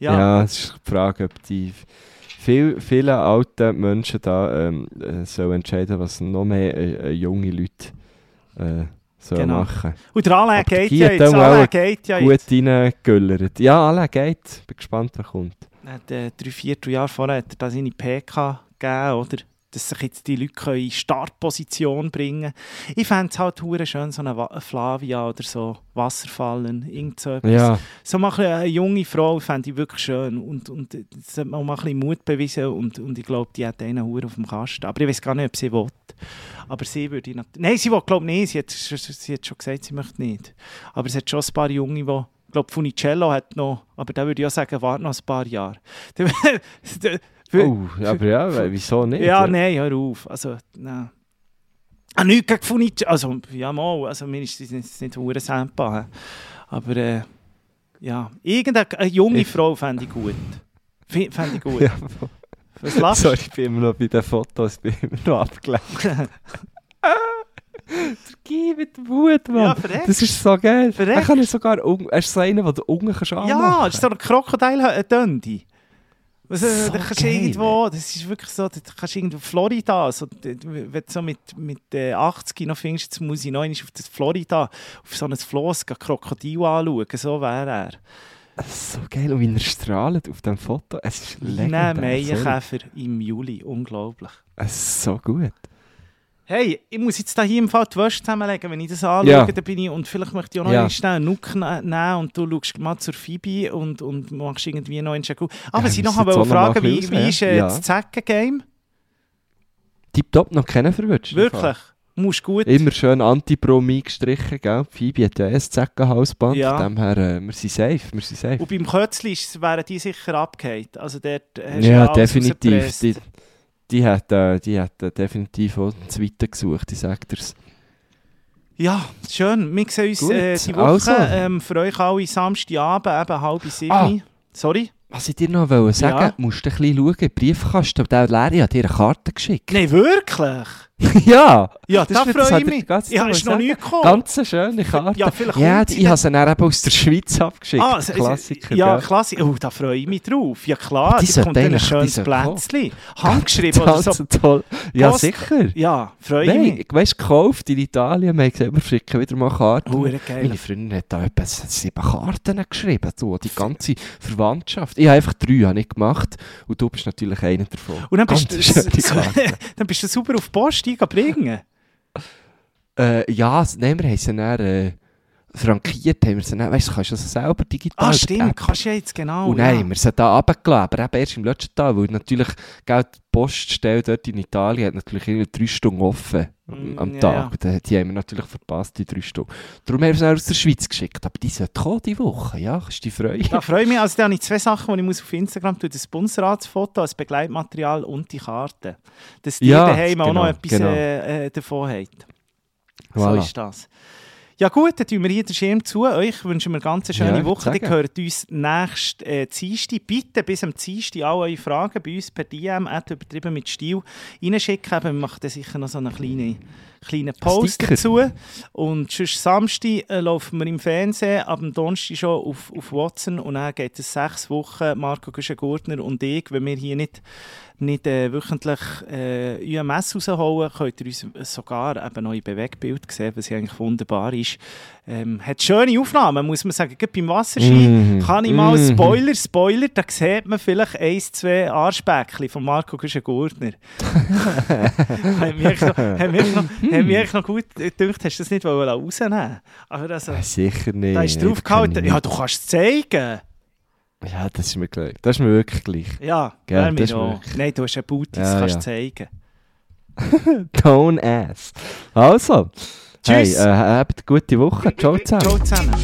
S2: Ja.
S3: ja.
S2: es ist die Frage, ob die viel, viele alte Menschen da ähm, äh, sollen entscheiden, was noch mehr äh, äh, junge Leute äh, sollen
S3: Genau.
S2: machen.
S3: Und der Alain geht ja jetzt. Alain geht ja jetzt.
S2: Gut reingegüllert. Ja, alle geht. Bin gespannt, wer kommt.
S3: Äh, drei Vierteljahr vorher hat er da seine PK gegeben, oder? Dass sich jetzt die Leute können in Startposition bringen Ich fände es halt schön, so eine Flavia oder so, Wasserfallen, irgend so etwas.
S2: Ja,
S3: So mal eine junge Frau fände ich wirklich schön. Und, und es hat man auch mal ein bisschen Mut bewiesen und, und ich glaube, die hat einen Hure auf dem Kasten. Aber ich weiß gar nicht, ob sie will. Aber sie würde ich natürlich... Nein, sie will glaube ich nicht. Sie hat, sie hat schon gesagt, sie möchte nicht. Aber es hat schon ein paar Junge, die... Ich glaube, Funicello hat noch... Aber da würde ich auch sagen, warte noch ein paar Jahre.
S2: oh, aber ja, weil- wieso nicht?
S3: Ja, nein, hör auf. Also, nein. Ah, nichts gegen Funicello. Also, ja, mal. Also, mir ist das nicht, nicht hure Sampa. Aber, äh, ja. Irgendeine eine junge
S2: Ich-
S3: Frau fände ich gut. Fände ich gut.
S2: Ja,
S3: Was lachst
S2: sorry, ich bin immer noch bei den Fotos, ich bin immer noch abgelenkt. Der dem Hut, Mann.
S3: Ja,
S2: das ist so geil.
S3: Verreckt.
S2: Er kann sogar, er ist so einer, du unten kannst
S3: Ja, das ist doch ein Krokodil-Döndi. Äh,
S2: So
S3: da kannst
S2: geil,
S3: irgendwo, das ist wirklich so, da kannst du irgendwo Florida, so, wenn du so mit, mit äh, 80 noch findest, jetzt muss ich noch auf das Florida, auf so ein Floss, gehen Krokodil anschauen, so wäre er.
S2: Das ist so geil. Und wie er strahlt auf dem Foto. Es ist
S3: Nein,
S2: legendär. sorry.
S3: Maienkäfer im Juli, unglaublich.
S2: Es ist so gut.
S3: Hey, ich muss jetzt da hier im Fall die Wäsche zusammenlegen, wenn ich das anschaue,
S2: Ja.
S3: dann bin ich, und vielleicht möchte ich auch noch
S2: Ja.
S3: ja. schnell einen Nuck ne- nehmen und du schaust mal zur Phoebe und, und machst irgendwie noch einen Check. Aber
S2: Ja,
S3: sie noch
S2: müssen
S3: mal
S2: jetzt auch noch mal
S3: fragen, wie, wie ist äh,
S2: ja.
S3: das Zecken-Game?
S2: Tipptopp, noch keinen verwünscht.
S3: Wirklich? Musst gut.
S2: Immer schön Anti-Promi gestrichen, gell? Phoebe hat ja ein Zeckenhalsband,
S3: Ja.
S2: von dem her, äh, wir sind safe, wir sind safe.
S3: Und beim Kötzli wären die sicher abgehakt. Also dort hast du
S2: Ja, definitiv. Die, die hat, äh, die hat äh, definitiv auch den zweiten gesucht, ich sag dir's.
S3: Ja, schön. Wir sehen uns
S2: Gut,
S3: äh, die Woche.
S2: also.
S3: Ähm, für euch alle Samstagabend, eben halb sieben.
S2: Ah.
S3: Sorry?
S2: Was ich dir noch wollte sagen,
S3: Ja.
S2: musst du ein bisschen schauen, Briefkasten, der Larry hat dir eine Karte geschickt.
S3: Nein, wirklich?
S2: ja!
S3: Ja, da
S2: ist-
S3: freue ich mich.
S2: die ganze Zeit
S3: es noch nie gekommen.
S2: Ganz schöne Karte.
S3: Ja, vielleicht
S2: ja die- ich habe sie dann eben aus der Schweiz abgeschickt.
S3: Ah,
S2: Klassiker,
S3: Ja,
S2: gell?
S3: Klassiker. Oh, da freue ich mich drauf. Ja klar,
S2: Die sollte
S3: kommt dann ein
S2: die
S3: schönes. Plätzchen. Handgeschrieben oder so.
S2: Toll. Ja,
S3: Post-
S2: sicher.
S3: Ja, freue ich
S2: Nein,
S3: mich.
S2: weißt du, gekauft in Italien, wir haben gesagt, wir schicken wieder mal Karten.
S3: Hure geil.
S2: Meine Freundin hat da etwa sieben Karten geschrieben, du, die ganze Verwandtschaft. Ich habe einfach drei habe ich gemacht und du bist natürlich einer davon.
S3: Und dann bist, du, dann bist du super auf die Post bringen.
S2: Äh, ja, s- nein, wir haben sie dann frankiert, haben wir sie dann, weißt du, kannst du das selber digital
S3: Ah,
S2: die
S3: stimmt, kannst du ja jetzt genau.
S2: Und dann
S3: ja.
S2: haben wir sie da runtergeladen, aber eben erst im letzten Tag, weil natürlich gell, die Poststelle dort in Italien hat natürlich irgendwie drei Stunden offen am-
S3: Mm,
S2: am Tag.
S3: ja.
S2: Die, die haben wir natürlich verpasst, die drei Stunden. Darum haben wir sie dann aus der Schweiz geschickt, aber die sollte kommen diese Woche, ja, kannst du dich freuen.
S3: Da freue ich mich. Also, da habe ich zwei Sachen, die ich muss auf Instagram tun. Das Bundesratsfoto als Begleitmaterial und die Karte. Dass ihr
S2: Ja,
S3: daheim auch noch
S2: genau,
S3: etwas
S2: genau.
S3: äh, äh, davon habt. So
S2: Voilà.
S3: ist das. Ja gut, dann tun wir hier den Schirm zu. Euch wünschen wir eine ganz schöne
S2: Ja,
S3: Woche. Ihr hört uns nächsten äh, Dienstag. Bitte bis am Dienstag alle eure Fragen bei uns per DM, übertrieben mit Stil, reinschicken. Wir machen dann sicher noch so einen kleinen, kleinen Post
S2: Sticker.
S3: dazu. Und sonst Samstag äh, laufen wir im Fernsehen, ab dem Donnerstag schon auf, auf Watson. Und dann geht es sechs Wochen, Marco Güschen-Gurtner und ich, wenn wir hier nicht nicht äh, wöchentlich äh, UMS rausholen, könnt ihr uns sogar eben neue Bewegbild sehen, was ja eigentlich wunderbar ist. Ähm, hat schöne Aufnahmen, muss man sagen. Gerade beim Wasserski
S2: Mhm.
S3: kann ich mal
S2: Mhm.
S3: Spoiler, Spoiler, da sieht man vielleicht ein, zwei Arschbäckchen von Marco Güschen-Gurtner. hat mich noch, hat mich noch, hat mich echt noch gut gedacht, hast du das nicht wollen rausnehmen Aber also,
S2: Äh, Sicher nicht.
S3: da ist drauf gehalten. Ja, du kannst es zeigen.
S2: Ja, das ist mir gleich. Das ist mir wirklich gleich.
S3: Ja,
S2: Gell, das ist
S3: auch.
S2: wirklich-
S3: Nein, du hast einen Booty, das
S2: Ja,
S3: kannst du
S2: ja.
S3: zeigen.
S2: Don't ass. Also.
S3: Tschüss.
S2: Hey, äh, habt eine gute Woche. Ciao zusammen.
S3: Ciao zusammen.